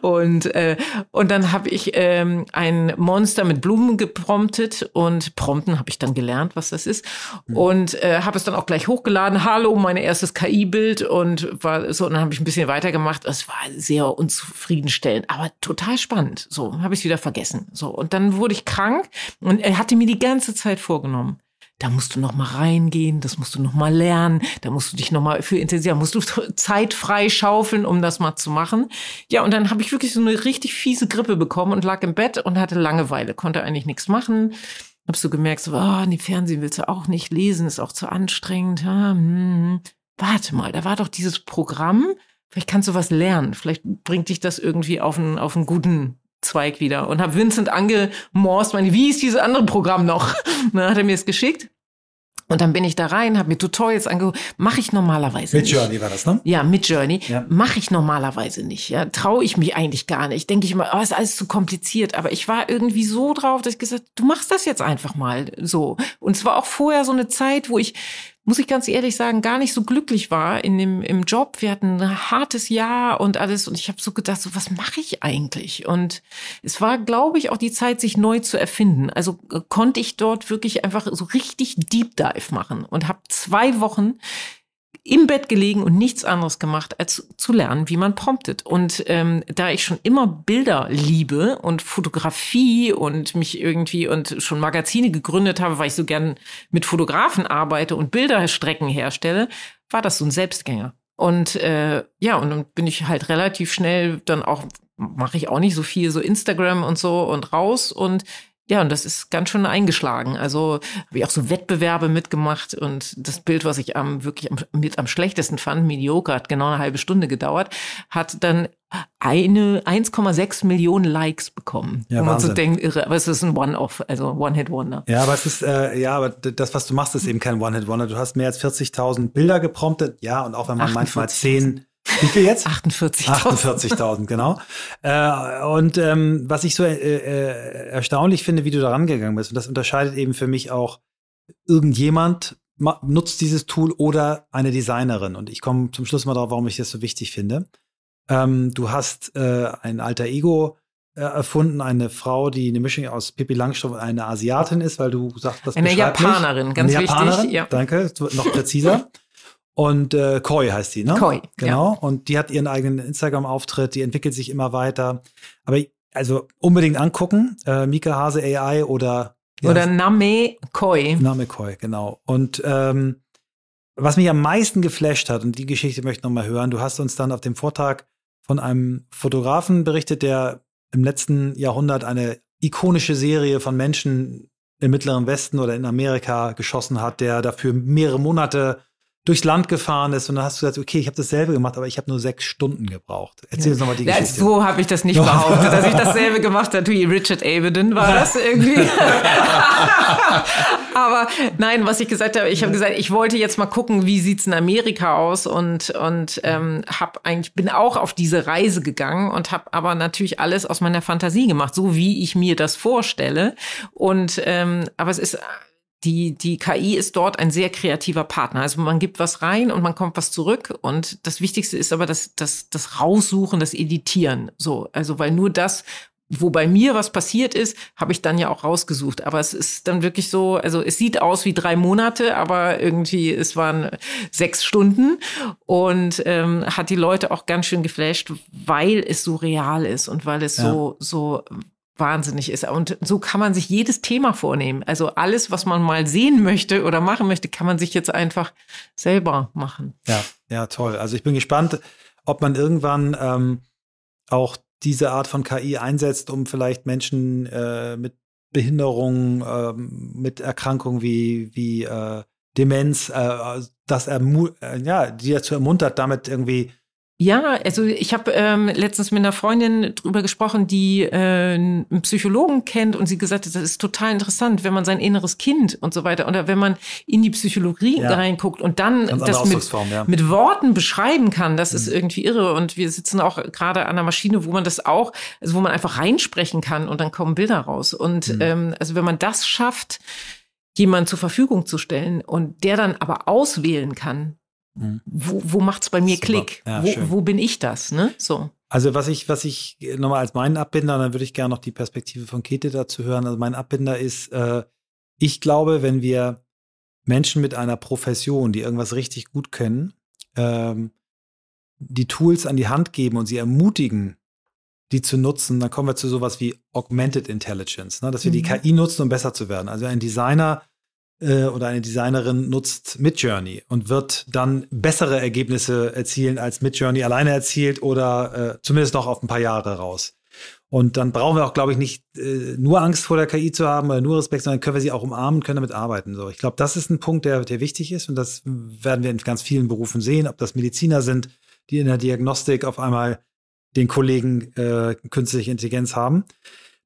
Und, äh, und dann habe ich ähm, ein Monster mit Blumen gepromptet und Prompten habe ich dann gelernt, was das ist. Mhm. Und äh, habe es dann auch gleich hochgeladen. Hallo, mein erstes KI-Bild und war so, und dann habe ich ein bisschen weitergemacht. Es war sehr unzufriedenstellend, aber total spannend. So, habe ich wieder vergessen. So, und dann wurde ich krank und er hatte mir die ganze Zeit vorgenommen da musst du noch mal reingehen, das musst du noch mal lernen, da musst du dich noch mal für intensivieren, musst du Zeit frei schaufeln, um das mal zu machen. Ja, und dann habe ich wirklich so eine richtig fiese Grippe bekommen und lag im Bett und hatte Langeweile, konnte eigentlich nichts machen. Hab so gemerkt, so, oh, nee, Fernsehen willst du auch nicht lesen, ist auch zu anstrengend. Ja, hm, hm. Warte mal, da war doch dieses Programm, vielleicht kannst du was lernen, vielleicht bringt dich das irgendwie auf einen, auf einen guten Zweig wieder und habe Vincent angemorst, meine, wie ist dieses andere Programm noch? dann hat er mir es geschickt Und dann bin ich da rein, habe mir Tutorials angeguckt. Mache ich normalerweise mit nicht. Mit Journey war das, ne? Ja, mit Journey. Ja. Mache ich normalerweise nicht. Ja, traue ich mich eigentlich gar nicht. Denke ich immer, oh, ist alles zu kompliziert. Aber ich war irgendwie so drauf, dass ich gesagt, du machst das jetzt einfach mal so. Und es war auch vorher so eine Zeit, wo ich muss ich ganz ehrlich sagen, gar nicht so glücklich war in dem im Job. Wir hatten ein hartes Jahr und alles und ich habe so gedacht, so was mache ich eigentlich? Und es war, glaube ich, auch die Zeit, sich neu zu erfinden. Also äh, konnte ich dort wirklich einfach so richtig Deep Dive machen und habe zwei Wochen im Bett gelegen und nichts anderes gemacht, als zu lernen, wie man promptet. Und ähm, da ich schon immer Bilder liebe und Fotografie und mich irgendwie und schon Magazine gegründet habe, weil ich so gern mit Fotografen arbeite und Bilderstrecken herstelle, war das so ein Selbstgänger. Und äh, ja, und dann bin ich halt relativ schnell dann auch mache ich auch nicht so viel, so Instagram und so und raus und ja, und das ist ganz schön eingeschlagen. Also habe ich auch so Wettbewerbe mitgemacht und das Bild, was ich am wirklich am, mit am schlechtesten fand, mediocre, hat genau eine halbe Stunde gedauert, hat dann eine 1,6 Millionen Likes bekommen. Ja, wo man so denkt, irre, aber es ist ein One-Off, also One-Hit-Wonder. Ja, aber es ist, äh, ja, aber das, was du machst, ist eben kein One-Hit-Wonder. Du hast mehr als 40.000 Bilder gepromptet, ja, und auch wenn man manchmal zehn wie viel jetzt? 48.000. 48.000, genau. Äh, und ähm, was ich so äh, äh, erstaunlich finde, wie du da rangegangen bist, und das unterscheidet eben für mich auch, irgendjemand nutzt dieses Tool oder eine Designerin. Und ich komme zum Schluss mal darauf, warum ich das so wichtig finde. Ähm, du hast äh, ein alter Ego äh, erfunden, eine Frau, die eine Mischung aus Pippi Langstrumpf und eine Asiatin ist, weil du sagst, das Eine Japanerin, mich. ganz eine Japanerin, wichtig. Ja. Danke, noch präziser. Und äh, Koi heißt sie, ne? Koi. Genau. Ja. Und die hat ihren eigenen Instagram-Auftritt, die entwickelt sich immer weiter. Aber also unbedingt angucken. Äh, Mika Hase AI oder ja, Oder Name Koi. Name Koi, genau. Und ähm, was mich am meisten geflasht hat, und die Geschichte möchte ich noch mal hören, du hast uns dann auf dem Vortrag von einem Fotografen berichtet, der im letzten Jahrhundert eine ikonische Serie von Menschen im Mittleren Westen oder in Amerika geschossen hat, der dafür mehrere Monate durchs Land gefahren ist und dann hast du gesagt, okay, ich habe dasselbe gemacht, aber ich habe nur sechs Stunden gebraucht. Erzähl uns nochmal die ja, Geschichte. So habe ich das nicht behauptet, dass ich dasselbe gemacht habe. Wie Richard Avedon war das irgendwie. aber nein, was ich gesagt habe, ich habe gesagt, ich wollte jetzt mal gucken, wie sieht's in Amerika aus und und ähm, hab eigentlich bin auch auf diese Reise gegangen und habe aber natürlich alles aus meiner Fantasie gemacht, so wie ich mir das vorstelle. Und ähm, aber es ist die, die KI ist dort ein sehr kreativer Partner. Also man gibt was rein und man kommt was zurück. Und das Wichtigste ist aber das, das, das Raussuchen, das Editieren. So, also weil nur das, wo bei mir was passiert ist, habe ich dann ja auch rausgesucht. Aber es ist dann wirklich so, also es sieht aus wie drei Monate, aber irgendwie es waren sechs Stunden und ähm, hat die Leute auch ganz schön geflasht, weil es so real ist und weil es ja. so so wahnsinnig ist. Und so kann man sich jedes Thema vornehmen. Also alles, was man mal sehen möchte oder machen möchte, kann man sich jetzt einfach selber machen. Ja, ja, toll. Also ich bin gespannt, ob man irgendwann ähm, auch diese Art von KI einsetzt, um vielleicht Menschen äh, mit Behinderungen, äh, mit Erkrankungen wie, wie äh, Demenz, äh, das ermu äh, ja, die dazu ermuntert, damit irgendwie ja, also ich habe ähm, letztens mit einer Freundin drüber gesprochen, die äh, einen Psychologen kennt und sie gesagt hat, das ist total interessant, wenn man sein inneres Kind und so weiter oder wenn man in die Psychologie ja. reinguckt und dann das mit, ja. mit Worten beschreiben kann, das mhm. ist irgendwie irre. Und wir sitzen auch gerade an der Maschine, wo man das auch, also wo man einfach reinsprechen kann und dann kommen Bilder raus. Und mhm. ähm, also wenn man das schafft, jemand zur Verfügung zu stellen und der dann aber auswählen kann, Mhm. Wo, wo macht's bei mir Super. Klick? Ja, wo, wo bin ich das? Ne? So. Also was ich, was ich nochmal als meinen Abbinder, dann würde ich gerne noch die Perspektive von Kete dazu hören. Also mein Abbinder ist, äh, ich glaube, wenn wir Menschen mit einer Profession, die irgendwas richtig gut können, ähm, die Tools an die Hand geben und sie ermutigen, die zu nutzen, dann kommen wir zu sowas wie Augmented Intelligence, ne? dass wir mhm. die KI nutzen, um besser zu werden. Also ein Designer äh, oder eine Designerin nutzt Midjourney und wird dann bessere Ergebnisse erzielen, als Midjourney alleine erzielt oder äh, zumindest noch auf ein paar Jahre raus. Und dann brauchen wir auch, glaube ich, nicht äh, nur Angst vor der KI zu haben oder nur Respekt, sondern können wir sie auch umarmen, können damit arbeiten. So, ich glaube, das ist ein Punkt, der, der wichtig ist und das werden wir in ganz vielen Berufen sehen, ob das Mediziner sind, die in der Diagnostik auf einmal den Kollegen äh, künstliche Intelligenz haben.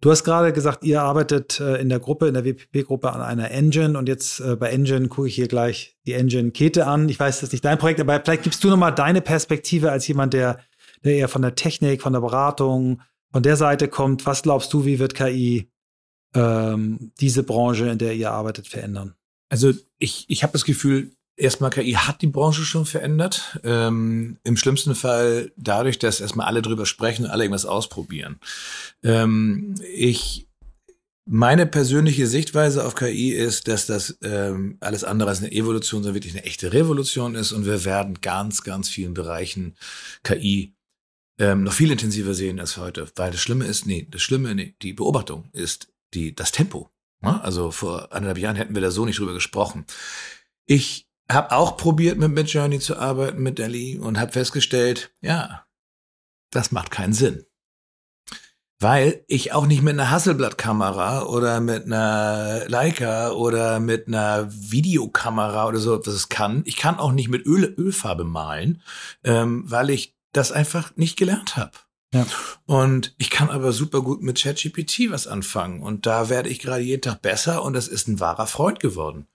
Du hast gerade gesagt, ihr arbeitet äh, in der Gruppe, in der WPP-Gruppe an einer Engine und jetzt äh, bei Engine gucke ich hier gleich die Engine-Kete an. Ich weiß, das ist nicht dein Projekt, aber vielleicht gibst du nochmal deine Perspektive als jemand, der, der eher von der Technik, von der Beratung, von der Seite kommt. Was glaubst du, wie wird KI ähm, diese Branche, in der ihr arbeitet, verändern? Also ich, ich habe das Gefühl, erstmal KI hat die Branche schon verändert. Ähm, Im schlimmsten Fall dadurch, dass erstmal alle drüber sprechen und alle irgendwas ausprobieren. Ähm, ich meine persönliche Sichtweise auf KI ist, dass das ähm, alles andere als eine Evolution, sondern wirklich eine echte Revolution ist und wir werden ganz, ganz vielen Bereichen KI ähm, noch viel intensiver sehen als heute. Weil das Schlimme ist, nee, das Schlimme, nee, die Beobachtung ist die, das Tempo. Ne? Also vor anderthalb Jahren hätten wir da so nicht drüber gesprochen. Ich habe auch probiert, mit Midjourney zu arbeiten, mit Delhi, und habe festgestellt, ja, das macht keinen Sinn. Weil ich auch nicht mit einer Hasselblatt-Kamera oder mit einer Leica oder mit einer Videokamera oder so etwas kann. Ich kann auch nicht mit Öl, Ölfarbe malen, ähm, weil ich das einfach nicht gelernt habe. Ja. Und ich kann aber super gut mit ChatGPT was anfangen. Und da werde ich gerade jeden Tag besser und das ist ein wahrer Freund geworden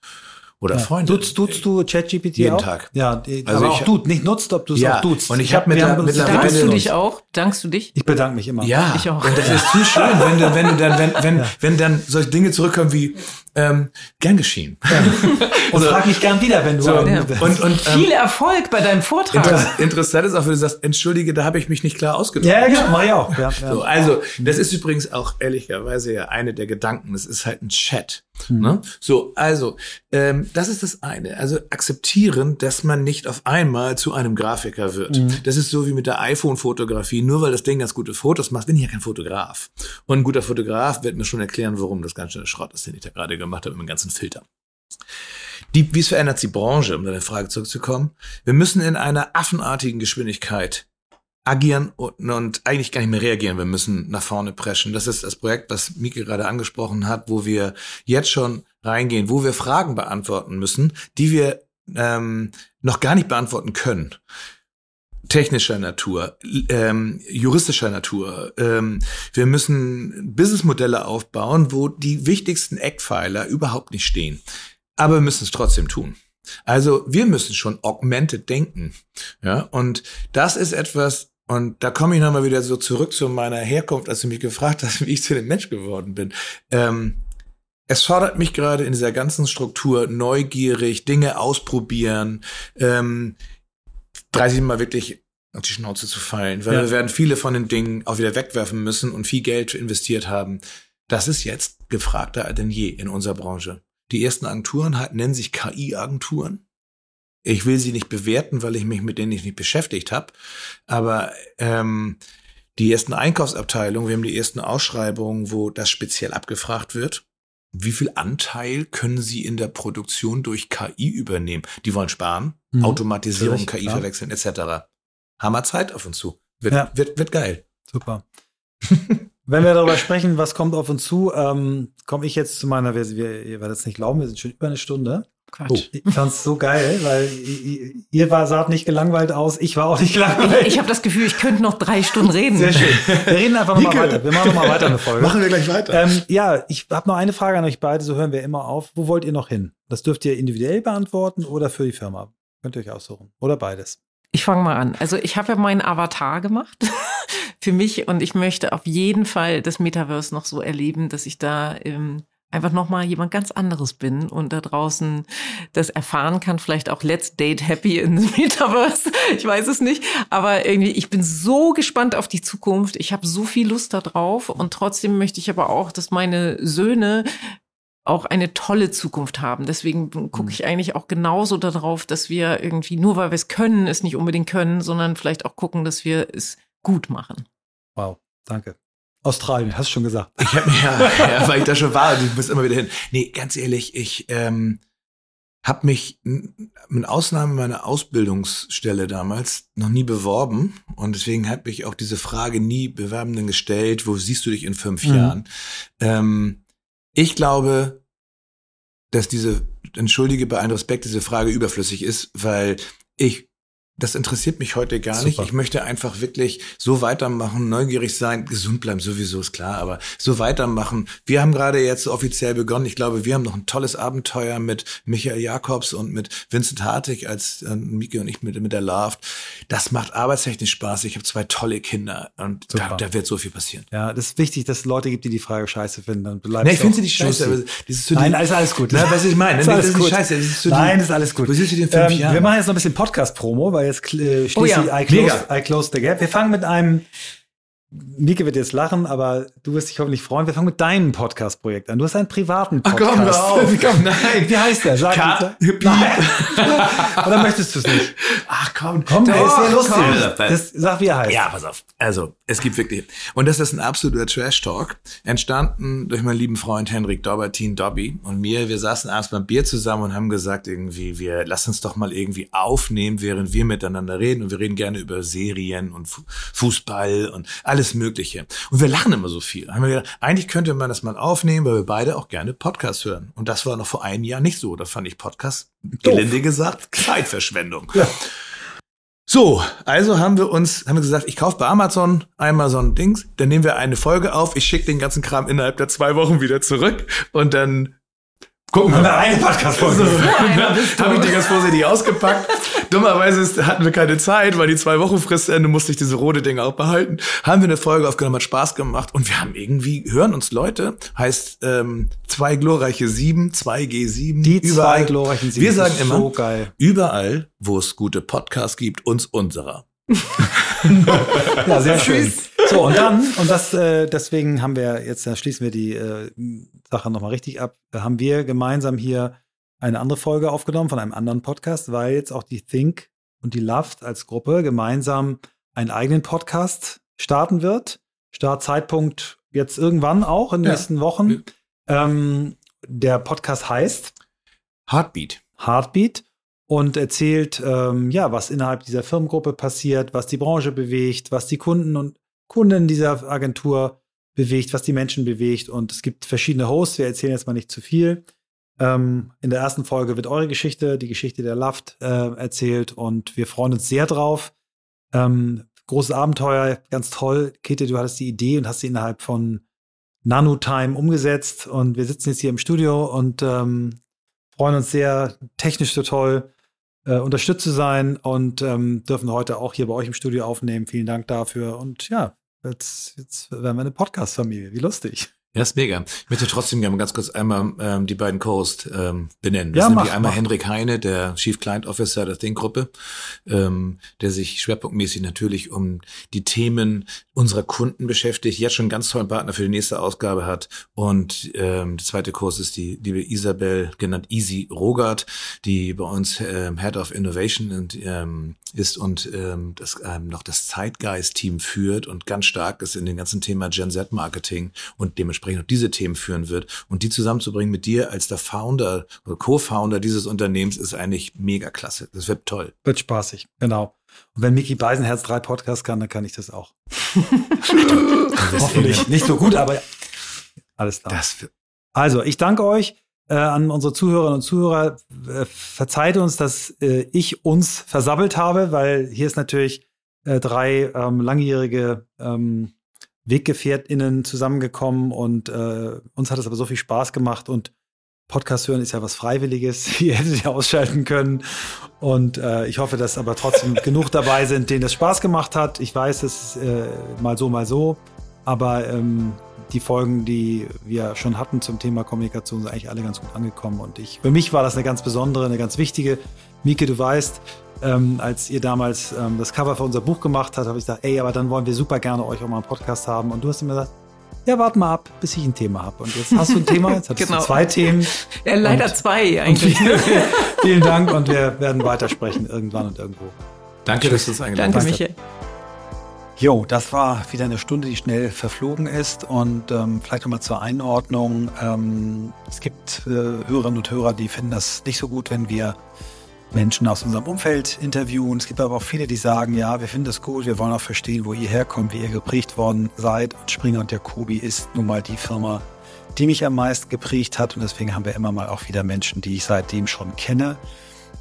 oder ja. Freunde. Duzt, duzt du ChatGPT Jeden auch? Tag. Ja, also aber auch du, nicht nutzt, ob du es ja. auch duzt. Und ich, habe mit der, mittlerweile Dankst du dich auch? Dankst du dich? Ich bedanke mich immer. Ja, ich auch. Und das ist zu schön, wenn du, wenn du dann, wenn, wenn, ja. wenn dann solche Dinge zurückkommen wie ähm, gern geschehen. Ja. Und so. frag mich gern wieder, wenn du. So, ja. und, und, ähm, Viel Erfolg bei deinem Vortrag. Inter interessant ist auch, wenn du sagst, entschuldige, da habe ich mich nicht klar ausgedrückt. Ja, genau, mach ich auch. Ja, so, also, das ist übrigens auch ehrlicherweise ja eine der Gedanken. Das ist halt ein Chat. Mhm. Ne? So, also, ähm, das ist das eine. Also akzeptieren, dass man nicht auf einmal zu einem Grafiker wird. Mhm. Das ist so wie mit der iPhone-Fotografie. Nur weil das Ding ganz gute Fotos macht, bin ich ja kein Fotograf. Und ein guter Fotograf wird mir schon erklären, warum das ganz schön Schrott ist, den ich da gerade gemacht habe mit dem ganzen Filter. Die, wie es verändert die Branche, um deine Frage zurückzukommen? Wir müssen in einer affenartigen Geschwindigkeit agieren und, und eigentlich gar nicht mehr reagieren. Wir müssen nach vorne preschen. Das ist das Projekt, was Mike gerade angesprochen hat, wo wir jetzt schon reingehen, wo wir Fragen beantworten müssen, die wir ähm, noch gar nicht beantworten können. Technischer Natur, ähm, juristischer Natur. Ähm, wir müssen Businessmodelle aufbauen, wo die wichtigsten Eckpfeiler überhaupt nicht stehen. Aber wir müssen es trotzdem tun. Also wir müssen schon augmented denken. Ja, und das ist etwas, und da komme ich nochmal wieder so zurück zu meiner Herkunft, als du mich gefragt hast, wie ich zu dem Mensch geworden bin. Ähm, es fordert mich gerade in dieser ganzen Struktur neugierig, Dinge ausprobieren, ähm, 30 Mal wirklich auf die Schnauze zu fallen, weil ja. wir werden viele von den Dingen auch wieder wegwerfen müssen und viel Geld investiert haben. Das ist jetzt gefragter denn je in unserer Branche. Die ersten Agenturen nennen sich KI-Agenturen. Ich will sie nicht bewerten, weil ich mich mit denen nicht beschäftigt habe. Aber ähm, die ersten Einkaufsabteilungen, wir haben die ersten Ausschreibungen, wo das speziell abgefragt wird. Wie viel Anteil können Sie in der Produktion durch KI übernehmen? Die wollen sparen, mhm. Automatisierung, Natürlich, KI klar. verwechseln, etc. Hammer Zeit auf uns zu. Wird, ja. wird, wird geil. Super. Wenn wir darüber sprechen, was kommt auf uns zu, ähm, komme ich jetzt zu meiner Version. Ihr werdet es nicht glauben, wir sind schon über eine Stunde. Quatsch. Oh. Ich fand's so geil, weil ihr war, saht nicht gelangweilt aus, ich war auch nicht gelangweilt. Ich, ich habe das Gefühl, ich könnte noch drei Stunden reden. Sehr schön. Wir reden einfach nochmal weiter. Wir machen nochmal weiter eine Folge. Machen wir gleich weiter. Ähm, ja, ich habe noch eine Frage an euch beide, so hören wir immer auf. Wo wollt ihr noch hin? Das dürft ihr individuell beantworten oder für die Firma. Könnt ihr euch aussuchen. Oder beides. Ich fange mal an. Also ich habe ja meinen Avatar gemacht für mich und ich möchte auf jeden Fall das Metaverse noch so erleben, dass ich da ähm, einfach nochmal jemand ganz anderes bin und da draußen das erfahren kann, vielleicht auch Let's Date Happy in the Metaverse, ich weiß es nicht, aber irgendwie, ich bin so gespannt auf die Zukunft, ich habe so viel Lust darauf und trotzdem möchte ich aber auch, dass meine Söhne auch eine tolle Zukunft haben. Deswegen gucke mhm. ich eigentlich auch genauso darauf, dass wir irgendwie, nur weil wir es können, es nicht unbedingt können, sondern vielleicht auch gucken, dass wir es gut machen. Wow, danke. Australien, hast du schon gesagt. Ich hab, ja, ja, weil ich da schon war, ich muss immer wieder hin. Nee, ganz ehrlich, ich ähm, habe mich mit Ausnahme meiner Ausbildungsstelle damals noch nie beworben und deswegen habe ich auch diese Frage nie Bewerbenden gestellt, wo siehst du dich in fünf mhm. Jahren? Ähm, ich glaube, dass diese, entschuldige bei allem Respekt, diese Frage überflüssig ist, weil ich das interessiert mich heute gar Super. nicht. Ich möchte einfach wirklich so weitermachen, neugierig sein, gesund bleiben, sowieso ist klar, aber so weitermachen. Wir haben gerade jetzt offiziell begonnen. Ich glaube, wir haben noch ein tolles Abenteuer mit Michael Jakobs und mit Vincent Hartig als äh, Miki und ich mit, mit der Love. Das macht arbeitstechnisch Spaß. Ich habe zwei tolle Kinder und da, da, wird so viel passieren. Ja, das ist wichtig, dass es Leute gibt, die die Frage scheiße finden. Dann bleibst nee, ich finde sie nicht scheiße. Aber das Nein, alles, alles gut. Na, was ich meine, das ist, alles das ist gut. scheiße. Das ist Nein, ist alles gut. Sind Sie denn fünf ähm, Jahren? Wir machen jetzt noch ein bisschen Podcast-Promo, weil jetzt äh, schließlich oh ja, I, close, I close the gap. Wir fangen mit einem Nike wird jetzt lachen, aber du wirst dich hoffentlich freuen. Wir fangen mit deinem Podcast-Projekt an. Du hast einen privaten Podcast. Ach komm, hör auf. komm, nein. Wie heißt der? Sag Cut. Nein. Oder möchtest du es nicht? Ach komm, komm, der ist sehr lustig. Das, sag, wie er heißt. Ja, pass auf. Also, es gibt wirklich, und das ist ein absoluter Trash-Talk, entstanden durch meinen lieben Freund Henrik Dobertin Dobby und mir. Wir saßen abends beim Bier zusammen und haben gesagt irgendwie, wir lassen uns doch mal irgendwie aufnehmen, während wir miteinander reden. Und wir reden gerne über Serien und Fußball und alles Mögliche. Und wir lachen immer so viel. Haben wir gedacht, eigentlich könnte man das mal aufnehmen, weil wir beide auch gerne Podcasts hören. Und das war noch vor einem Jahr nicht so. Da fand ich Podcast, gelinde gesagt, Zeitverschwendung. Ja. So, also haben wir uns, haben wir gesagt, ich kaufe bei Amazon einmal so ein Dings, dann nehmen wir eine Folge auf, ich schicke den ganzen Kram innerhalb der zwei Wochen wieder zurück und dann Gucken wir mal eine Podcast-Folge. So, habe ich die ganz vorsichtig ausgepackt. Dummerweise hatten wir keine Zeit, weil die zwei Wochen Fristende musste ich diese rote Dinge auch behalten. Haben wir eine Folge aufgenommen, hat Spaß gemacht und wir haben irgendwie, hören uns Leute, heißt ähm, zwei glorreiche sieben, zwei G7. Die überall. zwei glorreichen sieben. Wir sagen immer, so geil. überall, wo es gute Podcasts gibt, uns unserer. ja, sehr schön. So, und dann, und das, äh, deswegen haben wir jetzt, da schließen wir die äh, Sache nochmal richtig ab, haben wir gemeinsam hier eine andere Folge aufgenommen von einem anderen Podcast, weil jetzt auch die Think und die Loved als Gruppe gemeinsam einen eigenen Podcast starten wird. Startzeitpunkt jetzt irgendwann auch in den ja. nächsten Wochen. Ähm, der Podcast heißt Heartbeat. Heartbeat und erzählt, ähm, ja, was innerhalb dieser Firmengruppe passiert, was die Branche bewegt, was die Kunden und Kunden dieser Agentur bewegt, was die Menschen bewegt. Und es gibt verschiedene Hosts. Wir erzählen jetzt mal nicht zu viel. Ähm, in der ersten Folge wird eure Geschichte, die Geschichte der Laft, äh, erzählt und wir freuen uns sehr drauf. Ähm, großes Abenteuer, ganz toll. Kete, du hattest die Idee und hast sie innerhalb von Nanotime umgesetzt und wir sitzen jetzt hier im Studio und ähm, freuen uns sehr, technisch so toll äh, unterstützt zu sein und ähm, dürfen heute auch hier bei euch im Studio aufnehmen. Vielen Dank dafür und ja, jetzt, jetzt werden wir eine Podcast-Familie. Wie lustig. Ja, ist mega. Ich möchte trotzdem gerne ganz kurz einmal ähm, die beiden Co-Hosts ähm, benennen. Das ja, sind mach, einmal mach. Henrik Heine, der Chief Client Officer der Think-Gruppe, ähm, der sich schwerpunktmäßig natürlich um die Themen unserer Kunden beschäftigt, jetzt schon einen ganz tollen Partner für die nächste Ausgabe hat. Und ähm, der zweite Kurs ist die liebe Isabel, genannt Easy Rogert, die bei uns ähm, Head of Innovation und, ähm, ist und ähm, das, ähm, noch das Zeitgeist-Team führt und ganz stark ist in dem ganzen Thema Gen Z-Marketing und dementsprechend dementsprechend auch diese Themen führen wird. Und die zusammenzubringen mit dir als der Founder oder Co-Founder dieses Unternehmens ist eigentlich mega klasse. Das wird toll. Wird spaßig, genau. Und wenn Mickey Beisenherz drei Podcasts kann, dann kann ich das auch. Hoffentlich. Nicht so gut, aber alles klar. also, ich danke euch äh, an unsere Zuhörerinnen und Zuhörer. Äh, verzeiht uns, dass äh, ich uns versabbelt habe, weil hier ist natürlich äh, drei ähm, langjährige ähm, WeggefährtInnen zusammengekommen und äh, uns hat es aber so viel Spaß gemacht und Podcast hören ist ja was Freiwilliges. Ihr hättet ja ausschalten können. Und äh, ich hoffe, dass aber trotzdem genug dabei sind, denen das Spaß gemacht hat. Ich weiß, es ist äh, mal so, mal so. Aber ähm, die Folgen, die wir schon hatten zum Thema Kommunikation, sind eigentlich alle ganz gut angekommen. Und ich, für mich war das eine ganz besondere, eine ganz wichtige. Mieke, du weißt, ähm, als ihr damals ähm, das Cover für unser Buch gemacht habt, habe ich gesagt, ey, aber dann wollen wir super gerne euch auch mal einen Podcast haben. Und du hast mir gesagt, ja, warte mal ab, bis ich ein Thema habe. Und jetzt hast du ein Thema, jetzt hast genau. du zwei Themen. Ja, leider und, zwei eigentlich. Und vielen Dank und wir werden weitersprechen irgendwann und irgendwo. Danke, dass du es eingeladen hast. Danke, Michael. Jo, das war wieder eine Stunde, die schnell verflogen ist. Und ähm, vielleicht nochmal zur Einordnung. Ähm, es gibt äh, Hörerinnen und Hörer, die finden das nicht so gut, wenn wir Menschen aus unserem Umfeld interviewen. Es gibt aber auch viele, die sagen, ja, wir finden das gut, wir wollen auch verstehen, wo ihr herkommt, wie ihr geprägt worden seid. Und Springer und Jacobi ist nun mal die Firma, die mich am meisten geprägt hat. Und deswegen haben wir immer mal auch wieder Menschen, die ich seitdem schon kenne.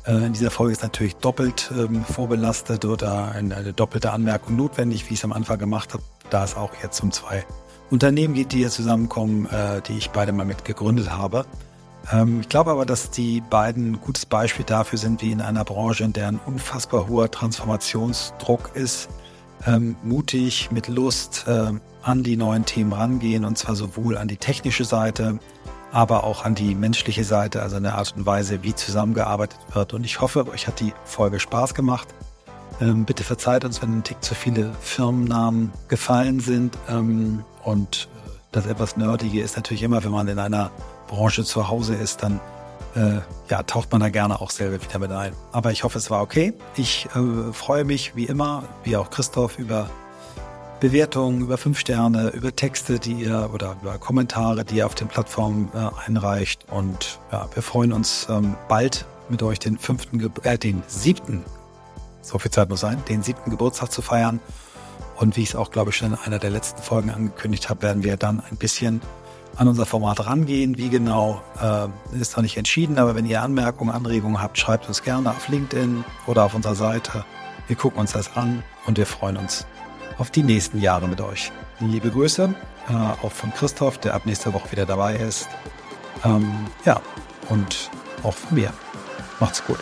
Äh, in dieser Folge ist natürlich doppelt ähm, vorbelastet oder eine doppelte Anmerkung notwendig, wie ich es am Anfang gemacht habe, da es auch jetzt um zwei Unternehmen geht, die hier zusammenkommen, äh, die ich beide mal mit gegründet habe. Ähm, ich glaube aber, dass die beiden ein gutes Beispiel dafür sind, wie in einer Branche, in der ein unfassbar hoher Transformationsdruck ist, ähm, mutig, mit Lust äh, an die neuen Themen rangehen und zwar sowohl an die technische Seite, aber auch an die menschliche Seite, also an der Art und Weise, wie zusammengearbeitet wird. Und ich hoffe, euch hat die Folge Spaß gemacht. Ähm, bitte verzeiht uns, wenn ein Tick zu viele Firmennamen gefallen sind. Ähm, und äh, das etwas Nerdige ist natürlich immer, wenn man in einer Branche zu Hause ist, dann äh, ja, taucht man da gerne auch selber wieder mit ein. Aber ich hoffe, es war okay. Ich äh, freue mich wie immer, wie auch Christoph, über Bewertungen, über fünf Sterne, über Texte, die ihr oder über Kommentare, die ihr auf den Plattformen äh, einreicht. Und ja, wir freuen uns ähm, bald mit euch den fünften, Ge äh, den siebten, so viel Zeit muss sein, den siebten Geburtstag zu feiern. Und wie ich es auch, glaube ich, schon in einer der letzten Folgen angekündigt habe, werden wir dann ein bisschen an unser Format rangehen. Wie genau, äh, ist noch nicht entschieden, aber wenn ihr Anmerkungen, Anregungen habt, schreibt uns gerne auf LinkedIn oder auf unserer Seite. Wir gucken uns das an und wir freuen uns auf die nächsten Jahre mit euch. Liebe Grüße, äh, auch von Christoph, der ab nächster Woche wieder dabei ist. Ähm, ja, und auch von mir. Macht's gut.